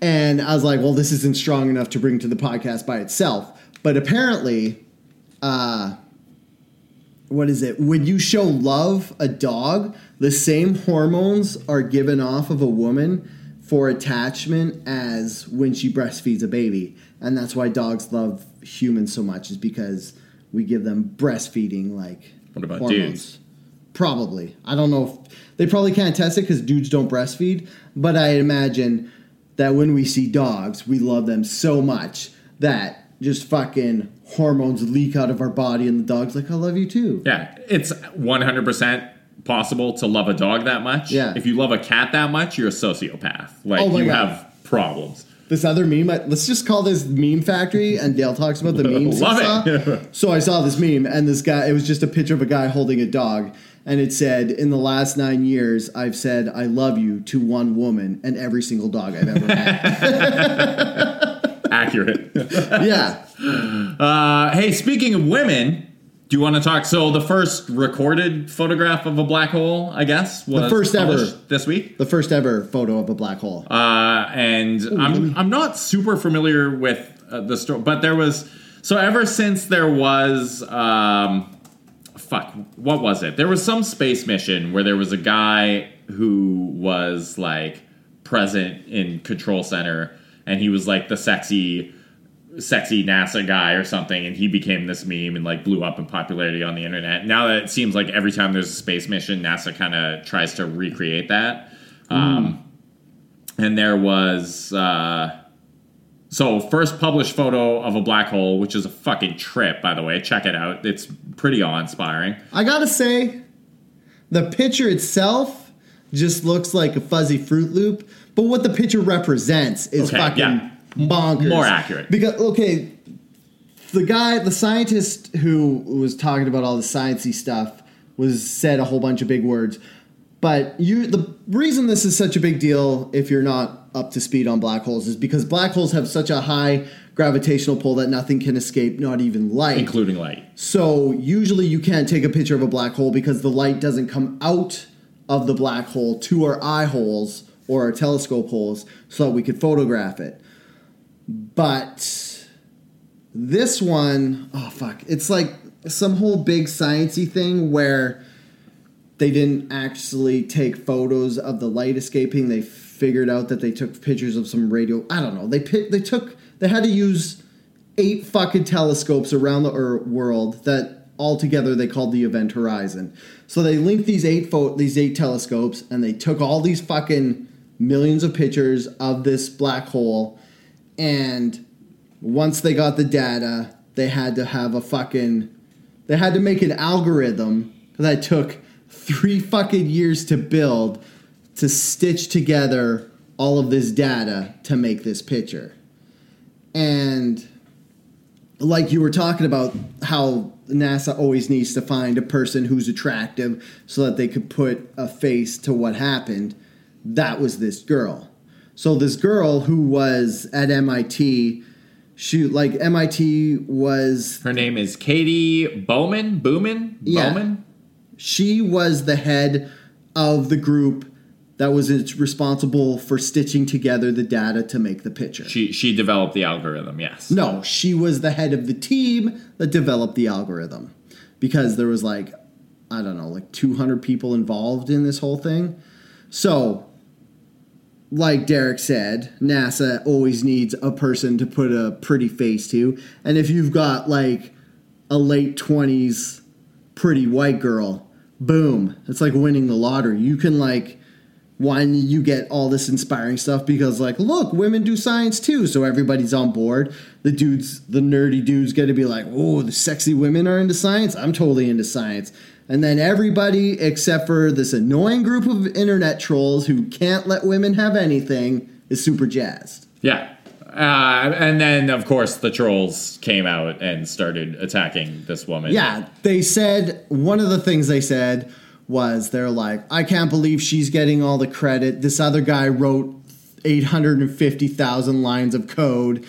and i was like well this isn't strong enough to bring to the podcast by itself but apparently uh what is it when you show love a dog the same hormones are given off of a woman for attachment as when she breastfeeds a baby and that's why dogs love humans so much is because we give them breastfeeding like What about hormones. dudes? probably i don't know if they probably can't test it because dudes don't breastfeed but i imagine that when we see dogs we love them so much that just fucking hormones leak out of our body and the dog's like i love you too yeah, it's one hundred percent possible to love a dog that much. Yeah. If you love a cat that much, you're a sociopath. Like Oh you God. have problems. this other meme let's just call this meme factory and dale talks about the [laughs] memes Love it. [laughs] so i saw this meme and this guy it was just a picture of a guy holding a dog and it said in the last nine years i've said i love you to one woman and every single dog i've ever had [laughs] Accurate. yeah Uh, hey, speaking of women, do you want to talk? So the first recorded photograph of a black hole, I guess, was the first ever. this week. the first ever photo of a black hole Uh, and I'm I'm not super familiar with uh, the story, but there was so ever since there was um, fuck, what was it? There was some space mission where there was a guy who was like present in control center, and he was like the sexy sexy NASA guy or something, and he became this meme and like blew up in popularity on the internet. Now that it seems like every time there's a space mission, NASA kind of tries to recreate that. Um, and there was uh, so first published photo of a black hole, which is a fucking trip, by the way. Check it out; it's pretty awe-inspiring. I gotta say, the picture itself just looks like a fuzzy Fruit Loop, but what the picture represents is Okay, fucking yeah. Bonkers. More accurate. Because okay, the guy, the scientist who was talking about all the sciencey stuff, was said a whole bunch of big words. But you, the reason this is such a big deal, if you're not up to speed on black holes is because black holes have such a high gravitational pull that nothing can escape, not even light. including light. So usually you can't take a picture of a black hole because the light doesn't come out of the black hole to our eye holes or our telescope holes so that we could photograph it. But this one, oh fuck, it's like some whole big sciencey thing where they didn't actually take photos of the light escaping. They figured out that they took pictures of some radio. I don't know. They they took they had to use eight fucking telescopes around the world that altogether they called the Event Horizon. So they linked these eight pho- these eight telescopes and they took all these fucking millions of pictures of this black hole and once they got the data, they had to have a fucking they had to make an algorithm that took 3 fucking years to build to stitch together all of this data to make this picture. And like you were talking about how NASA always needs to find a person who's attractive so that they could put a face to what happened. That was this girl. So this girl who was at MIT, she like MIT was Her name is Katie Bouman. Bouman. Yeah. Bouman. she was the head of the group that was responsible for stitching together the data to make the picture. She she developed the algorithm. Yes. No, she was the head of the team that developed the algorithm because there was like I don't know, like 200 people involved in this whole thing. So, like Derek said, NASA always needs a person to put a pretty face to. And if you've got like a late 20s pretty white girl, boom, it's like winning the lottery. You can like when you get all this inspiring stuff because like look women do science too so everybody's on board the dudes the nerdy dudes get to be like oh the sexy women are into science i'm totally into science and then everybody except for this annoying group of internet trolls who can't let women have anything is super jazzed Yeah. Uh, and then, of course, the trolls came out and started attacking this woman. Yeah, they said one of the things they said was they're like, I can't believe she's getting all the credit. This other guy wrote 850,000 lines of code.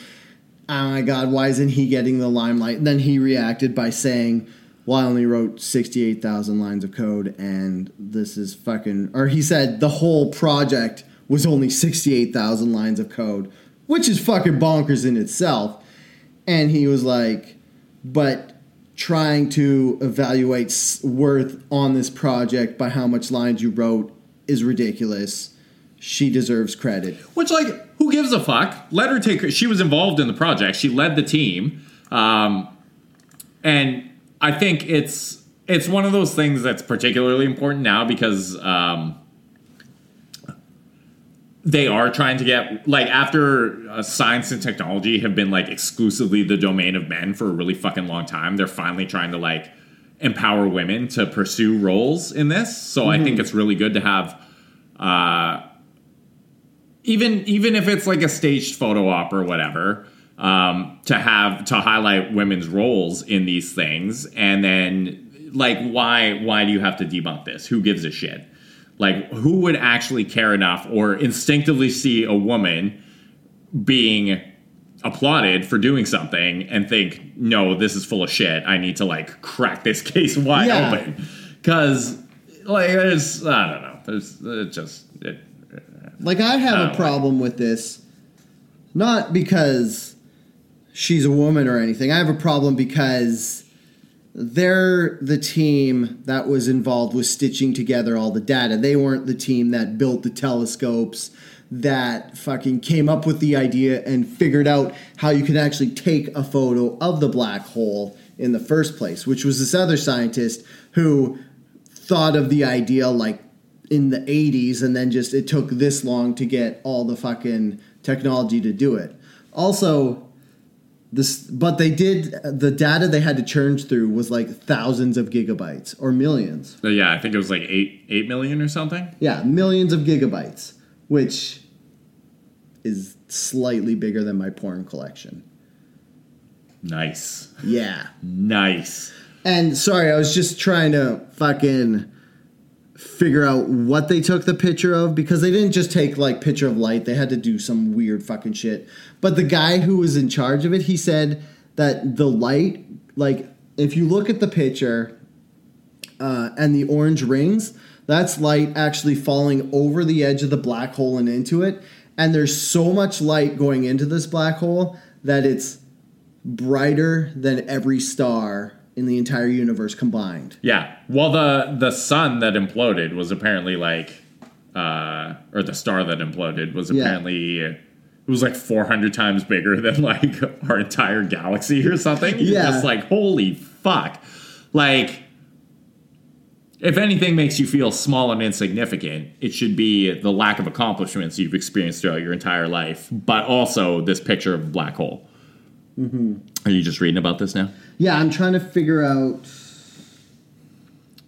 Oh my god, why isn't he getting the limelight? And then he reacted by saying, Well, I only wrote 68,000 lines of code, and this is fucking. Or he said the whole project was only 68,000 lines of code, which is fucking bonkers in itself. And he was like, But trying to evaluate worth on this project by how much lines you wrote is ridiculous. She deserves credit. Which, like, who gives a fuck? Let her take. Her, She was involved in the project. She led the team, um, and I think it's it's one of those things that's particularly important now because um, they are trying to get like after uh, science and technology have been like exclusively the domain of men for a really fucking long time. They're finally trying to like empower women to pursue roles in this. So I think it's really good to have. Uh, even even if it's like a staged photo op or whatever um, to have to highlight women's roles in these things. And then like why why do you have to debunk this? Who gives a shit? Like who would actually care enough or instinctively see a woman being applauded for doing something and think no this is full of shit. I need to like crack this [laughs] case wide Yeah. open. Because like there's i don't know. There's it just it, Like I have Oh, a problem with this, not because she's a woman or anything. I have a problem because they're the team that was involved with stitching together all the data. They weren't the team that built the telescopes that fucking came up with the idea and figured out how you could actually take a photo of the black hole in the first place, which was this other scientist who thought of the idea like in the 80s and then just it took this long to get all the fucking technology to do it. Also this but they did the data they had to churn through was like thousands of gigabytes or millions. Oh, yeah, I think it was like eight eight million or something. Yeah, millions of gigabytes, which is slightly bigger than my porn collection. Nice, Yeah. nice. And sorry, I was just trying to fucking figure out what they took the picture of because they didn't just take like picture of light. They had to do some weird fucking shit. But the guy who was in charge of it, he said that the light, like if you look at the picture uh, and the orange rings, that's light actually falling over the edge of the black hole and into it. And there's so much light going into this black hole that it's brighter than every star in the entire universe combined. Yeah. Well, the the sun that imploded was apparently like, uh, or the star that imploded was Yeah. apparently it was like 400 times bigger than like [laughs] our entire galaxy or something. Yeah. Just like holy fuck, like. If anything makes you feel small and insignificant, it should be the lack of accomplishments you've experienced throughout your entire life, but also this picture of a black hole. Mm-hmm. Are you just reading about this now? Yeah, I'm trying to figure out.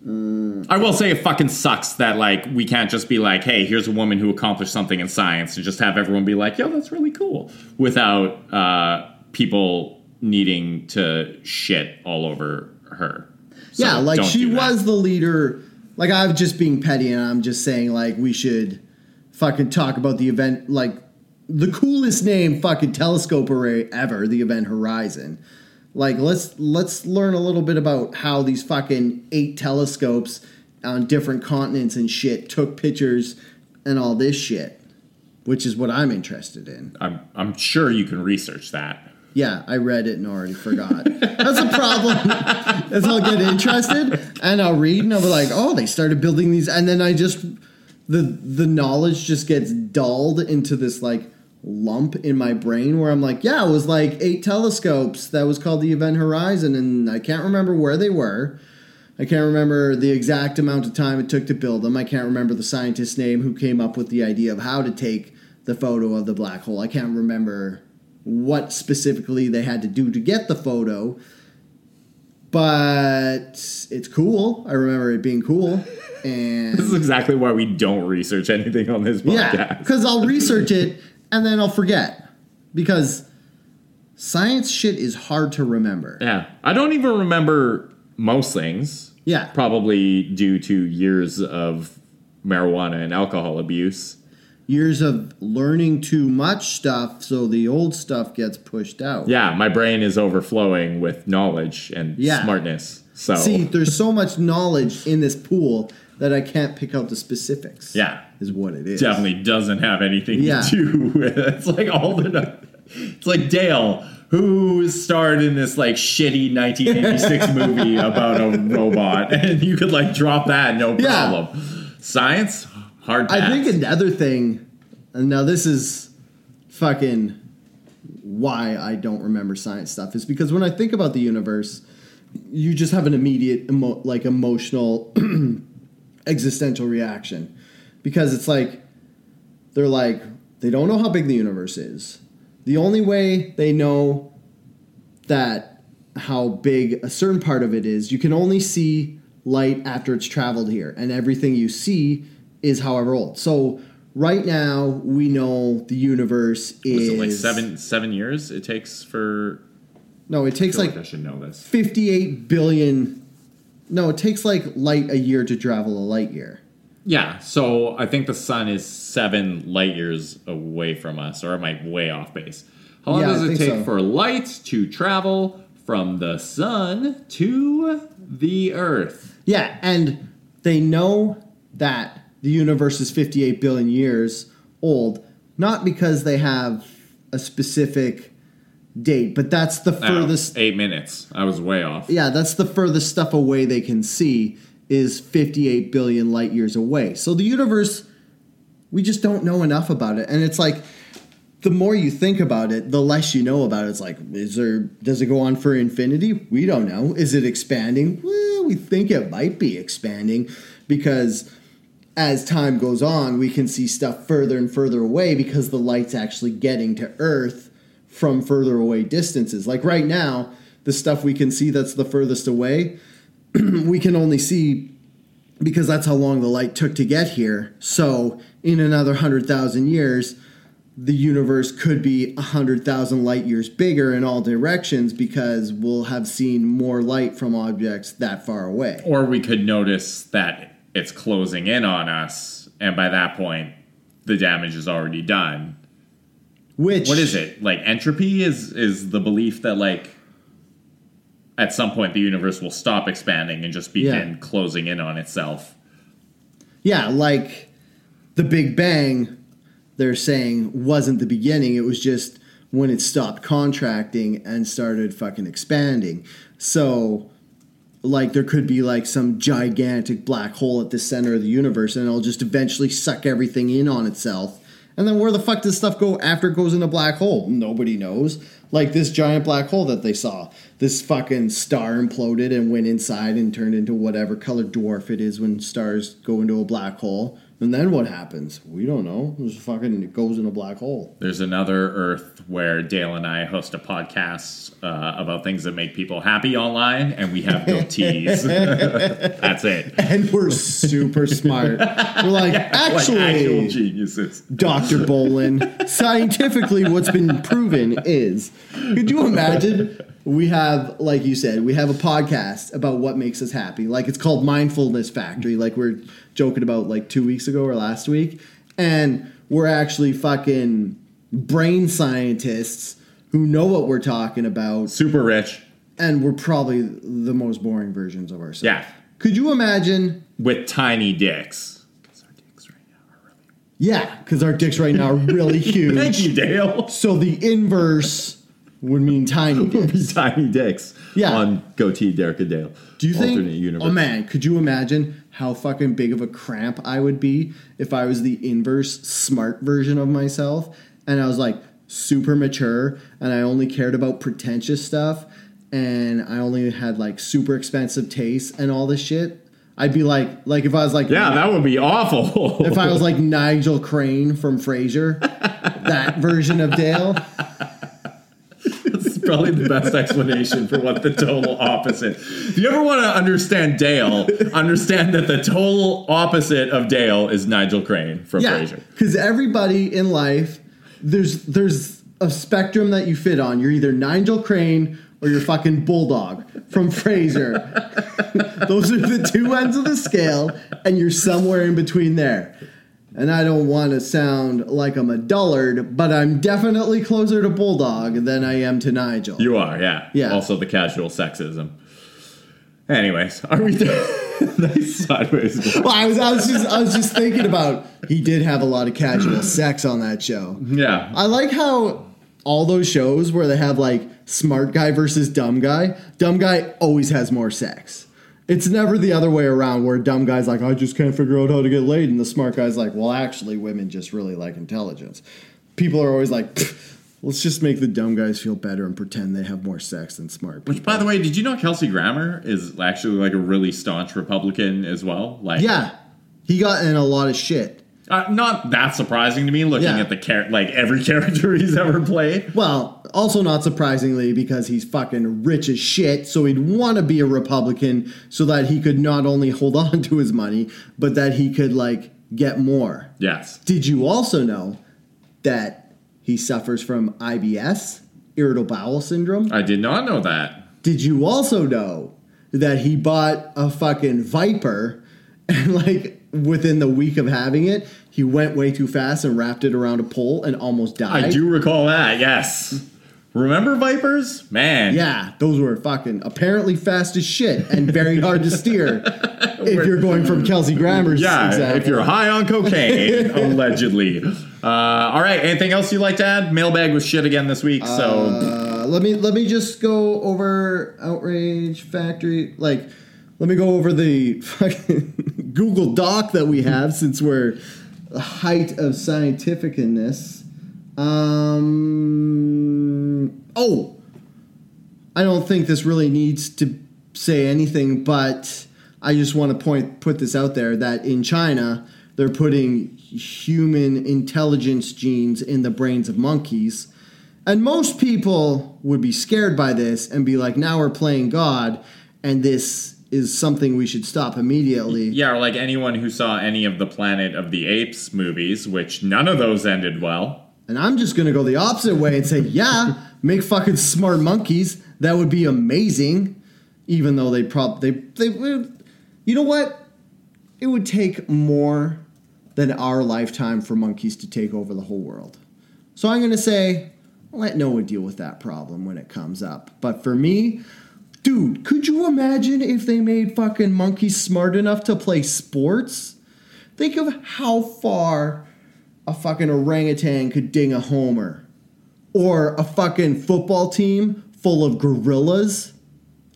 I will say it fucking sucks that like we can't just be like, hey, here's a woman who accomplished something in science, and just have everyone be like, yo, that's really cool, without uh, people needing to shit all over her. So yeah, like she was the leader. Like I'm just being petty, and I'm just saying like we should fucking talk about the event, like the coolest name fucking telescope array ever, the Event Horizon. Like let's let's learn a little bit about how these fucking eight telescopes on different continents and shit took pictures and all this shit, which is what I'm interested in. I'm I'm sure you can research that. Yeah, I read it and already forgot. That's a problem. As I'll get interested and I'll read and I'll be like, oh, they started building these, and then I just the the knowledge just gets dulled into this like lump in my brain where I'm like, yeah, it was like eight telescopes that was called the Event Horizon, and I can't remember where they were. I can't remember the exact amount of time it took to build them. I can't remember the scientist's name who came up with the idea of how to take the photo of the black hole. I can't remember what specifically they had to do to get the photo. But it's cool. I remember it being cool. [laughs] And This is exactly why we don't research anything on this podcast. yeah, because I'll research it and then I'll forget. Because science shit is hard to remember. Yeah, I don't even remember most things. Yeah. probably due to years of marijuana and alcohol abuse. Years of learning too much stuff, so the old stuff gets pushed out. Yeah, my brain is overflowing with knowledge and Yeah. smartness. So See, there's so much knowledge in this pool that I can't pick out the specifics. Yeah. Is what it is. definitely doesn't have anything Yeah. to do [laughs] with it's like all the it's like Dale who starred in this like shitty 1986 [laughs] movie about a robot and you could like drop that no Yeah. problem. Science hard I think another thing, and now this is fucking why I don't remember science stuff, is because when I think about the universe, you just have an immediate, emo- like, emotional, [clears throat] existential reaction. Because it's like, they're like, they don't know how big the universe is. The only way they know that how big a certain part of it is, you can only see light after it's traveled here, and everything you see is however old. So right now we know the universe is it like seven seven years it takes for No, it takes feel like like I should know this. 58 billion. No, it takes like light a year to travel a light year. Yeah, so I think the sun is seven light years away from us, or am I way off base? How long Yeah, does it take so. for light to travel from the sun to the earth? Yeah, and they know that the universe is 58 billion years old, not because they have a specific date, but that's the Oh, furthest. eight minutes. I was way off. Yeah, that's the furthest stuff away they can see is 58 billion light years away. So the universe, we just don't know enough about it, and it's like the more you think about it, the less you know about it. It's like, is there? Does it go on for infinity? We don't know. Is it expanding? Well, we think it might be expanding because as time goes on, we can see stuff further and further away because the light's actually getting to Earth from further away distances. Like right now, the stuff we can see that's the furthest away, [clears throat] we can only see because that's how long the light took to get here. So, in another 100,000 years, the universe could be 100,000 light years bigger in all directions because we'll have seen more light from objects that far away. Or we could notice that it's closing in on us, and by that point, the damage is already done. Which What is it? Like entropy is is the belief that like at some point the universe will stop expanding and just begin Yeah. closing in on itself. Yeah, like the Big Bang, they're saying wasn't the beginning. It was just when it stopped contracting and started fucking expanding. So, like, there could be like some gigantic black hole at the center of the universe, and it'll just eventually suck everything in on itself. And then where the fuck does stuff go after it goes in a black hole? Nobody knows. Like this giant black hole that they saw. This fucking star imploded and went inside and turned into whatever color dwarf it is when stars go into a black hole. And then what happens? We don't know. It just fucking it goes in a black hole. There's another Earth where Dale and I host a podcast uh, about things that make people happy online, and we have goatees. [laughs] That's it. And we're super smart. We're like, Like actually, actual geniuses. Dr. Bolin, scientifically, what's been proven is could you imagine? We have, like you said, we have a podcast about what makes us happy. Like it's called Mindfulness Factory, like we're joking about like two weeks ago or last week. And we're actually fucking brain scientists who know what we're talking about. Super rich. And we're probably the most boring versions of ourselves. Yeah. Could you imagine With tiny dicks. our dicks right now are really- Yeah, because our dicks right now are really [laughs] huge. Thank you, Dale. So the inverse would mean tiny [laughs] dicks. tiny dicks. Yeah. On goatee Derek and Dale. Do you think? Alternate universe. Oh man, could you imagine how fucking big of a cramp I would be if I was the inverse smart version of myself and I was like super mature and I only cared about pretentious stuff and I only had like super expensive tastes and all this shit? I'd be like, like if I was like, Yeah, that would be awful. if I was like [laughs] Nigel Crane from Frasier, that version of Dale. Probably the best explanation for what the total opposite. If you ever want to understand Dale, understand that the total opposite of Dale is Nigel Crane from Yeah, Frasier. because everybody in life, there's there's a spectrum that you fit on. You're either Nigel Crane or you're fucking Bulldog from Frasier. [laughs] Those are the two ends of the scale, and you're somewhere in between there. And I don't want to sound like I'm a dullard, but I'm definitely closer to Bulldog than I am to Nigel. You are, yeah. Yeah. Also the casual sexism. Anyways, are we nice sideways? [laughs] well, I was, I was just I was just thinking about he did have a lot of casual [clears throat] sex on that show. Yeah. I like how all those shows where they have like smart guy versus dumb guy, dumb guy always has more sex. It's never the other way around where dumb guy's like, I just can't figure out how to get laid, and the smart guy's like, well, actually, women just really like intelligence. People are always like, let's just make the dumb guys feel better and pretend they have more sex than smart people. Which, by the way, did you know Kelsey Grammer is actually like a really staunch Republican as well? Like, yeah, he got in a lot of shit. Uh, not that surprising to me looking Yeah. at the char- like every [laughs] character he's ever played. Well, also not surprisingly because he's fucking rich as shit, so he'd want to be a Republican so that he could not only hold [laughs] on to his money, but that he could like get more. Yes. Did you also know that he suffers from IBS, irritable bowel syndrome? I did not know that. Did you also know that he bought a fucking Viper and like within the week of having it, he went way too fast and wrapped it around a pole and almost died? I do recall that, yes. Remember Vipers? Man. Yeah, those were fucking apparently fast as shit and very hard to steer [laughs] if you're going from Kelsey Grammer's Yeah, if you're high on cocaine, [laughs] allegedly. Uh, all right, anything else you'd like to add? Mailbag was shit again this week, so Uh, let me let me just go over outrage factory like let me go over the fucking Google Doc that we have since we're the height of scientificness. Um oh I don't think this really needs to say anything, but I just want to point put this out there that in China they're putting human intelligence genes in the brains of monkeys. And most people would be scared by this and be like, now we're playing God, and this is something we should stop immediately. yeah, or like anyone who saw any of the Planet of the Apes movies, which none of those ended well. And I'm just gonna go the opposite way and say, yeah, make fucking smart monkeys. That would be amazing. Even though they prob they they would- you know what? it would take more than our lifetime for monkeys to take over the whole world. So I'm going to say, let Noah deal with that problem when it comes up. But for me, dude, could you imagine if they made fucking monkeys smart enough to play sports? Think of how far a fucking orangutan could ding a homer. Or a fucking football team full of gorillas.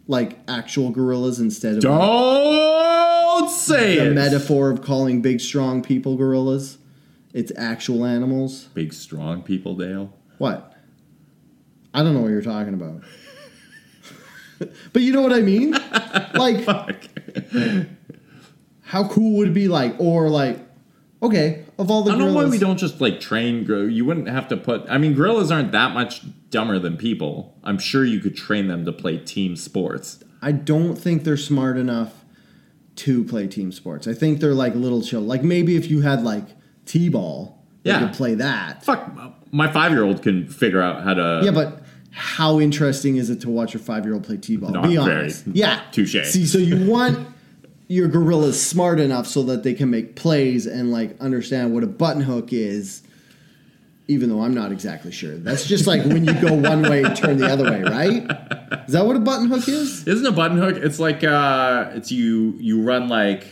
Like actual gorillas instead of Don't say the it. metaphor of calling big strong people gorillas. It's actual animals. Big strong people, Dale. What? I don't know what you're talking about. [laughs] but you know what I mean? [laughs] Like, Fuck. how cool would it be? Like, or like, okay, of all the I don't know why gorillas, we don't just like train You wouldn't have to put. I mean, gorillas aren't that much dumber than people. I'm sure you could train them to play team sports. I don't think they're smart enough to play team sports. I think they're like little chill. Like maybe if you had like t-ball, Yeah. could play that. Fuck, my five year old can figure out how to. Yeah, but how interesting is it to watch your five year old play t ball? Be very. honest. Yeah. Touche. See, so you want your gorillas smart enough so that they can make plays and like understand what a button hook is, even though I'm not exactly sure. That's just like when you go one way, and turn the other way, right? Is that what a button hook is? Isn't a button hook? It's like uh, it's you you run like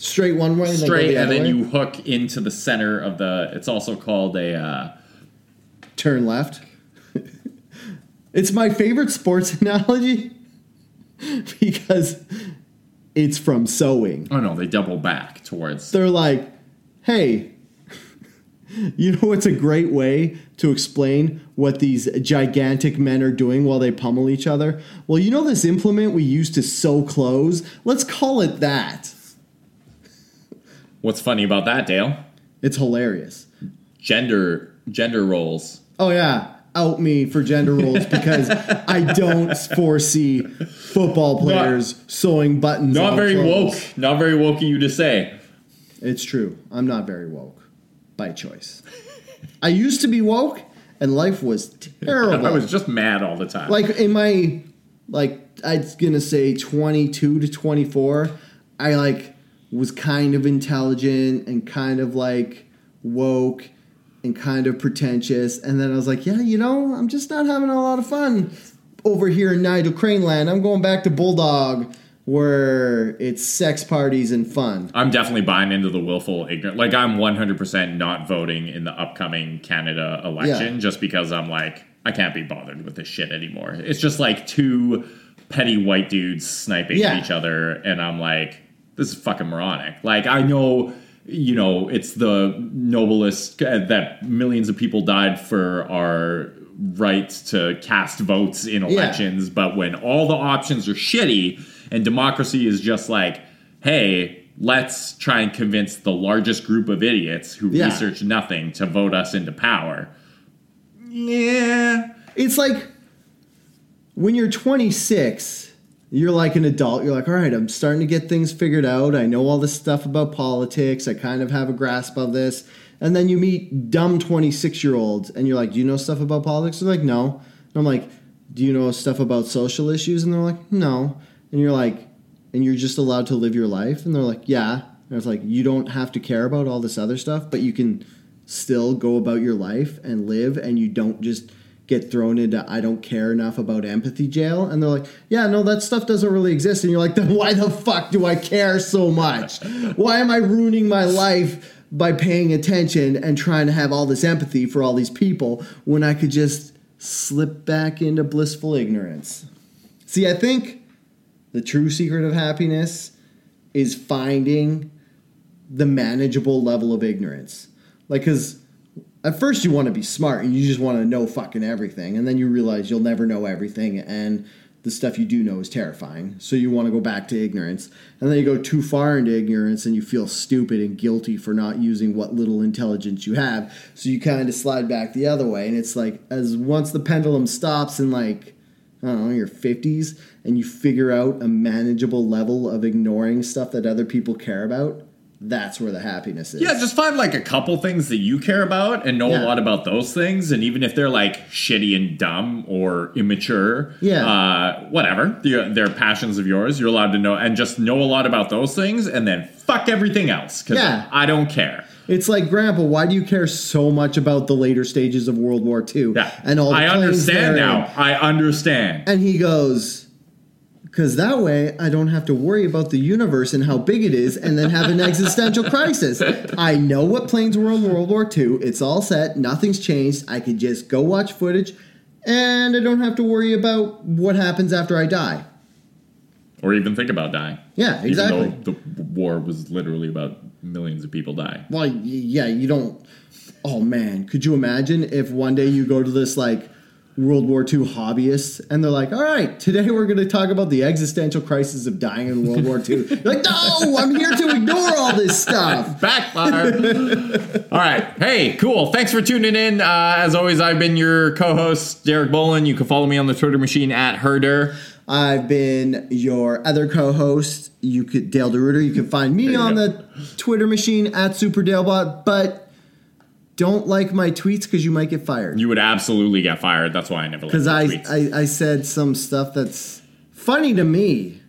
Straight one way, and then straight, the and then way? you hook into the center of the. It's also called a. Uh, turn left. It's my favorite sports [laughs] analogy because it's from sewing. oh no, they double back towards. They're like, hey, [laughs] you know what's a great way to explain what these gigantic men are doing while they pummel each other? Well, you know this implement we use to sew clothes? Let's call it that. What's funny about that, Dale? It's hilarious. Gender gender roles. Oh yeah, out me for gender roles because I don't foresee football players sewing buttons. Not very clothes. woke. Not very woke you to say. It's true. I'm not very woke by choice. I used to be woke, and life was terrible. [laughs] I was just mad all the time. like in my like I was gonna say 22 to 24. I like was kind of intelligent and kind of like woke and kind of pretentious, and then I was like, yeah, you know, I'm just not having a lot of fun over here in Nigel Crane land. I'm going back to Bulldog. Where it's sex parties and fun. I'm definitely buying into the willful ignorant. Like I'm 100% not voting in the upcoming Canada election Yeah. just because I'm like I can't be bothered with this shit anymore. It's just like two petty white dudes sniping Yeah. at each other and I'm like this is fucking moronic. Like I know you know it's the noblest uh, that millions of people died for our right to cast votes in elections but when all the options are shitty and democracy is just like hey let's try and convince the largest group of idiots who Yeah. research nothing to vote us into power. Yeah. It's like when you're 26, you're like an adult. You're like, all right, I'm starting to get things figured out. I know all this stuff about politics. I kind of have a grasp of this. And then you meet dumb 26 year olds, and you're like, do you know stuff about politics? They're like, no. And I'm like, do you know stuff about social issues? And they're like, no. And you're like, and you're just allowed to live your life? And they're like, yeah. And it's like, you don't have to care about all this other stuff, but you can still go about your life and live, and you don't just get thrown into I don't care enough about empathy jail. And they're like, yeah, no, that stuff doesn't really exist. And you're like, then why the fuck do I care so much? Why am I ruining my life by paying attention and trying to have all this empathy for all these people when I could just slip back into blissful ignorance? See, I think the true secret of happiness is finding the manageable level of ignorance. Like, because at first you want to be smart and you just want to know fucking everything, and then you realize you'll never know everything, and the stuff you do know is terrifying. So you want to go back to ignorance, and then you go too far into ignorance, and you feel stupid and guilty for not using what little intelligence you have. So you kind of slide back the other way, and it's like as once the pendulum stops in like I don't know, your 50s, and you figure out a manageable level of ignoring stuff that other people care about, That's where the happiness is. Yeah, just find like a couple things that you care about and know Yeah. a lot about those things. And even if they're like shitty and dumb or immature, Yeah. uh, whatever, they're, they're passions of yours, you're allowed to know and just know a lot about those things and then fuck everything else because Yeah. I don't care. It's like, Grandpa, why do you care so much about the later stages of World War II? Yeah, And all the I understand now. I understand. And he goes, because that way I don't have to worry about the universe and how big it is and then have an existential crisis. I know what planes were in World War II. It's all set. Nothing's changed. I could just go watch footage and I don't have to worry about what happens after I die. Or even think about dying. Yeah, exactly. Even though the war was literally about millions of people dying. Well, yeah, you don't. Oh man, could you imagine if one day you go to this like World War II hobbyists, and they're like, "All right, today we're going to talk about the existential crisis of dying in World War II." You're like, no, I'm here to ignore all this stuff. [laughs] Backfire. All right. Hey, cool. Thanks for tuning in. Uh, as always, I've been your co-host, Derek Bolin. You can follow me on the Twitter machine at Herder. I've been your other co-host. You could Dale DeRuiter. You can find me on go. the Twitter machine at SuperDaleBot, but don't like my tweets because you might get fired. You would absolutely get fired. That's why I never like Because I. I I said some stuff that's funny to me.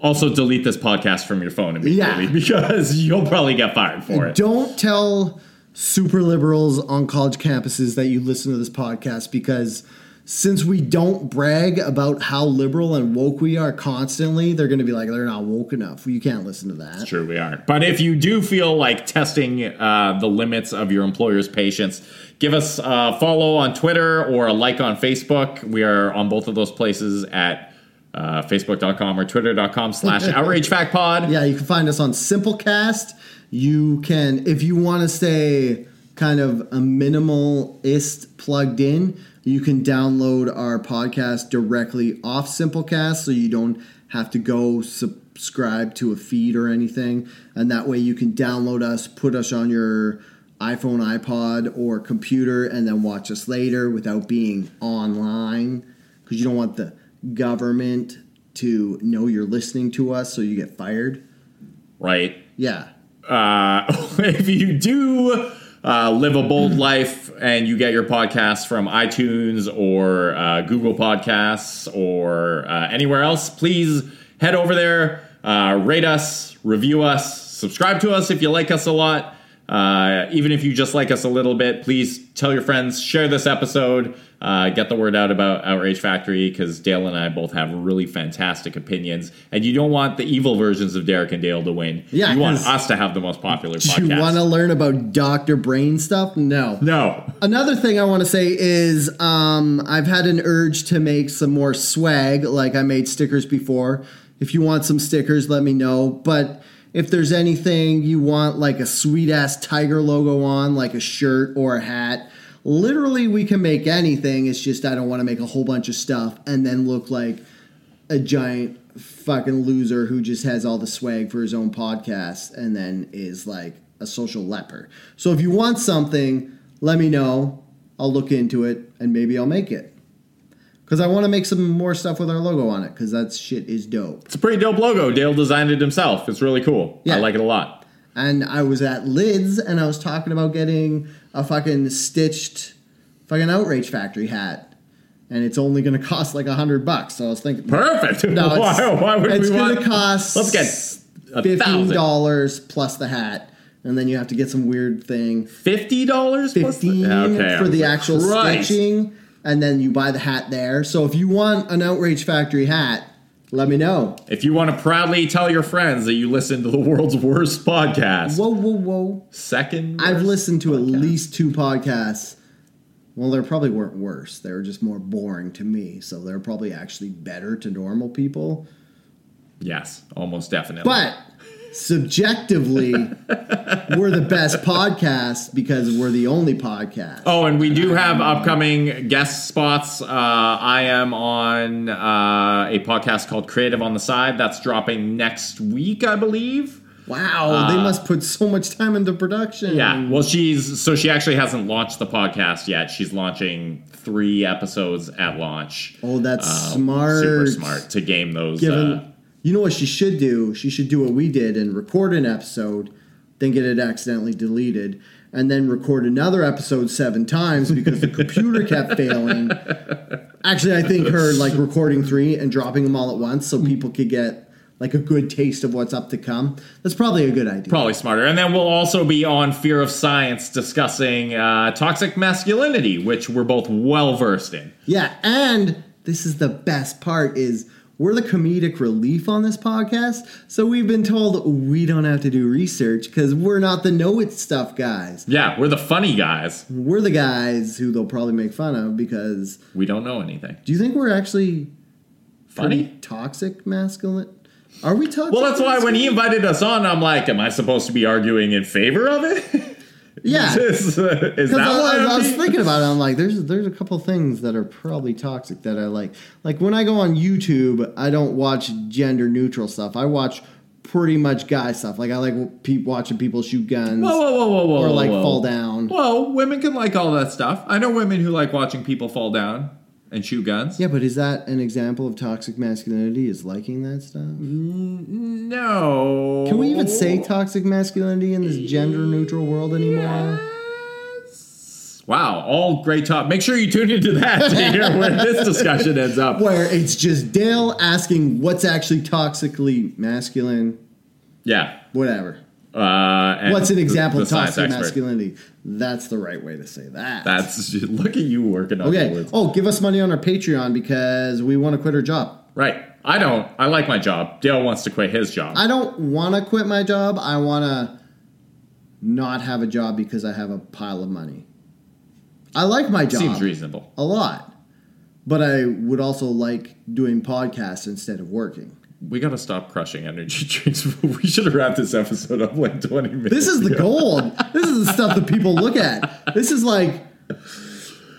also, delete this podcast from your phone immediately Yeah. [laughs] because you'll probably get fired for it. Don't tell super liberals on college campuses that you listen to this podcast because since we don't brag about how liberal and woke we are constantly, they're going to be like, they're not woke enough. You can't listen to that. Sure, we are. But if you do feel like testing uh, the limits of your employer's patience, give us a follow on Twitter or a like on Facebook. We are on both of those places at uh, facebook.com or twitter.com slash [laughs] outrage fact pod. Yeah, you can find us on Simplecast. You can, if you want to stay kind of a minimalist plugged in, you can download our podcast directly off Simplecast so you don't have to go subscribe to a feed or anything. And that way you can download us, put us on your iPhone, iPod, or computer, and then watch us later without being online because you don't want the government to know you're listening to us so you get fired. Right. Yeah. uh, [laughs] if you do uh, live a bold life and you get your podcast from iTunes or uh, Google Podcasts or uh, anywhere else, please head over there, uh, rate us, review us, subscribe to us if you like us a lot. Uh, even if you just like us a little bit, please tell your friends, share this episode, uh, get the word out about Outrage Factory because Dale and I both have really fantastic opinions, and you don't want the evil versions of Derek and Dale to win. Yeah, you want us to have the most popular Do podcast. you want to learn about Dr. Brain stuff? No. No. Another thing I want to say is um, I've had an urge to make some more swag, like I made stickers before. If you want some stickers, let me know. But if there's anything you want, like a sweet ass tiger logo on, like a shirt or a hat, literally we can make anything. It's just I don't want to make a whole bunch of stuff and then look like a giant fucking loser who just has all the swag for his own podcast and then is like a social leper. So if you want something, let me know. I'll look into it and maybe I'll make it. Because I want to make some more stuff with our logo on it because that shit is dope. It's a pretty dope logo. Dale designed it himself. It's really cool. Yeah. I like it a lot. And I was at Lids and I was talking about getting a fucking stitched fucking Outrage Factory hat. And it's only going [laughs] to cost like a hundred bucks. So I was thinking, Perfect. [laughs] No, [laughs] why, why would it's we get it? It's gonna cost Let's get fifteen dollars plus the hat, and then you have to get some weird thing Fifty dollars. fifteen Okay, I for the actual Christ. stitching, and then you buy the hat there. So if you want an Outrage Factory hat, let me know. If you want to proudly tell your friends that you listen to the world's worst podcast, Whoa, whoa, whoa! second, I've listened to at least two podcasts. Well, they probably weren't worse. They were just more boring to me. So they're probably actually better to normal people. Yes, almost definitely. But subjectively, we're the best podcast because we're the only podcast. Oh, and we do have upcoming guest spots. Uh, I am on uh, a podcast called Creative on the Side. That's dropping next week, I believe. Wow, they must put so much time into production. Uh, Yeah. Well, she's so she actually hasn't launched the podcast yet. She's launching three episodes at launch. Oh, that's Um, smart. Super smart to game those. Given uh, You know what she should do? She should do what we did and record an episode, then get it accidentally deleted, and then record another episode seven times because the computer kept failing. Actually, I think her like recording three and dropping them all at once so people could get like a good taste of what's up to come. That's probably a good idea. Probably smarter. And then we'll also be on Fear of Science discussing uh, toxic masculinity, which we're both well versed in. Yeah, and this is the best part is we're the comedic relief on this podcast. So we've been told we don't have to do research because we're not the know it stuff guys. Yeah, we're the funny guys. We're the guys who they'll probably make fun of because We don't know anything. do you think we're actually Funny? toxic masculine? Are we toxic? Well, that's why when he invited us on, I'm like, am I supposed to be arguing in favor of it? [laughs] Yeah. [laughs] is, uh, that I, why I- I'm was thinking about it. I'm like, there's there's a couple things that are probably toxic that I like. Like when I go on YouTube, I don't watch gender neutral stuff. I watch pretty much guy stuff. Like I like pe- watching people shoot guns Whoa, whoa, whoa, whoa, whoa! or like whoa. fall down. Whoa, women can like all that stuff. I know women who like watching people fall down and shoot guns. Yeah, but is that an example of toxic masculinity? Is liking that stuff? No. Can we even say toxic masculinity in this gender neutral world anymore? Yes. Wow, all great talk. Make sure you tune into that to hear [laughs] where this discussion ends up. Where it's just Dale asking what's actually toxically masculine, Yeah. whatever. Uh, and What's an example of toxic masculinity? That's the right way to say that. That's [laughs] look at you working on okay. words. Oh, give us money on our Patreon because we want to quit our job. Right. I don't. I like my job. Dale wants to quit his job. I don't want to quit my job. I want to not have a job because I have a pile of money. I like my job Seems reasonable. a lot, but I would also like doing podcasts instead of working. We got to stop crushing energy [laughs] drinks. [laughs] we should have wrapped this episode up like 20 minutes This is the ago. gold. this is the stuff that people look at. This is like.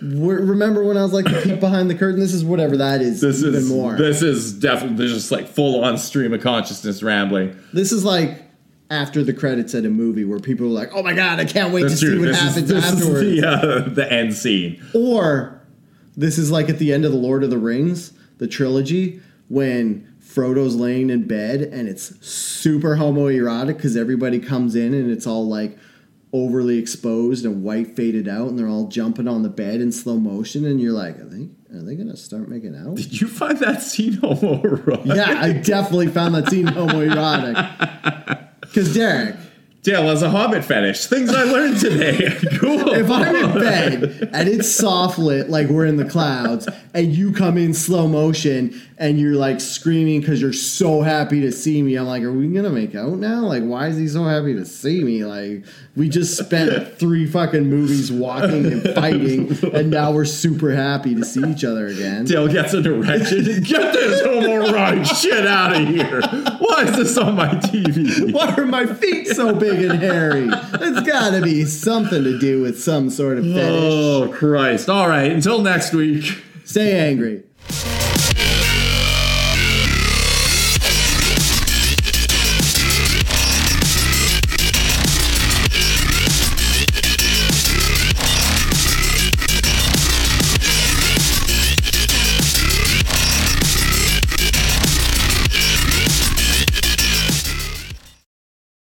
Remember when I was like the peek behind the curtain? This is whatever that is. This even is more. This is definitely just like full on stream of consciousness rambling. This is like after the credits at a movie where people are like, "Oh my god, I can't wait That's to see what This, is, happens this afterwards." is the [laughs] uh, the end scene. Or this is like at the end of the Lord of the Rings, the trilogy, when Frodo's laying in bed and it's super homoerotic because everybody comes in and it's all like overly exposed and white faded out and they're all jumping on the bed in slow motion and you're like, are they are they gonna start making out? Did you find that scene homoerotic? yeah, I definitely found that scene homoerotic. [laughs] Because Derek, Dale has a Hobbit fetish. Things I learned today. [laughs] cool. if I'm in bed and it's soft lit, like we're in the clouds, and you come in slow motion and you're like screaming because you're so happy to see me, I'm like, are we gonna make out now? Like, why is he so happy to see me? Like, we just spent [laughs] three fucking movies walking and fighting, and now we're super happy to see each other again. Dale gets an erection. [laughs] Get this homoerotic shit out of here. Why is this on my TV? Why are my feet so big and hairy? It's gotta be something to do with some sort of fetish. Oh, Christ. All right. Until next week. Stay angry.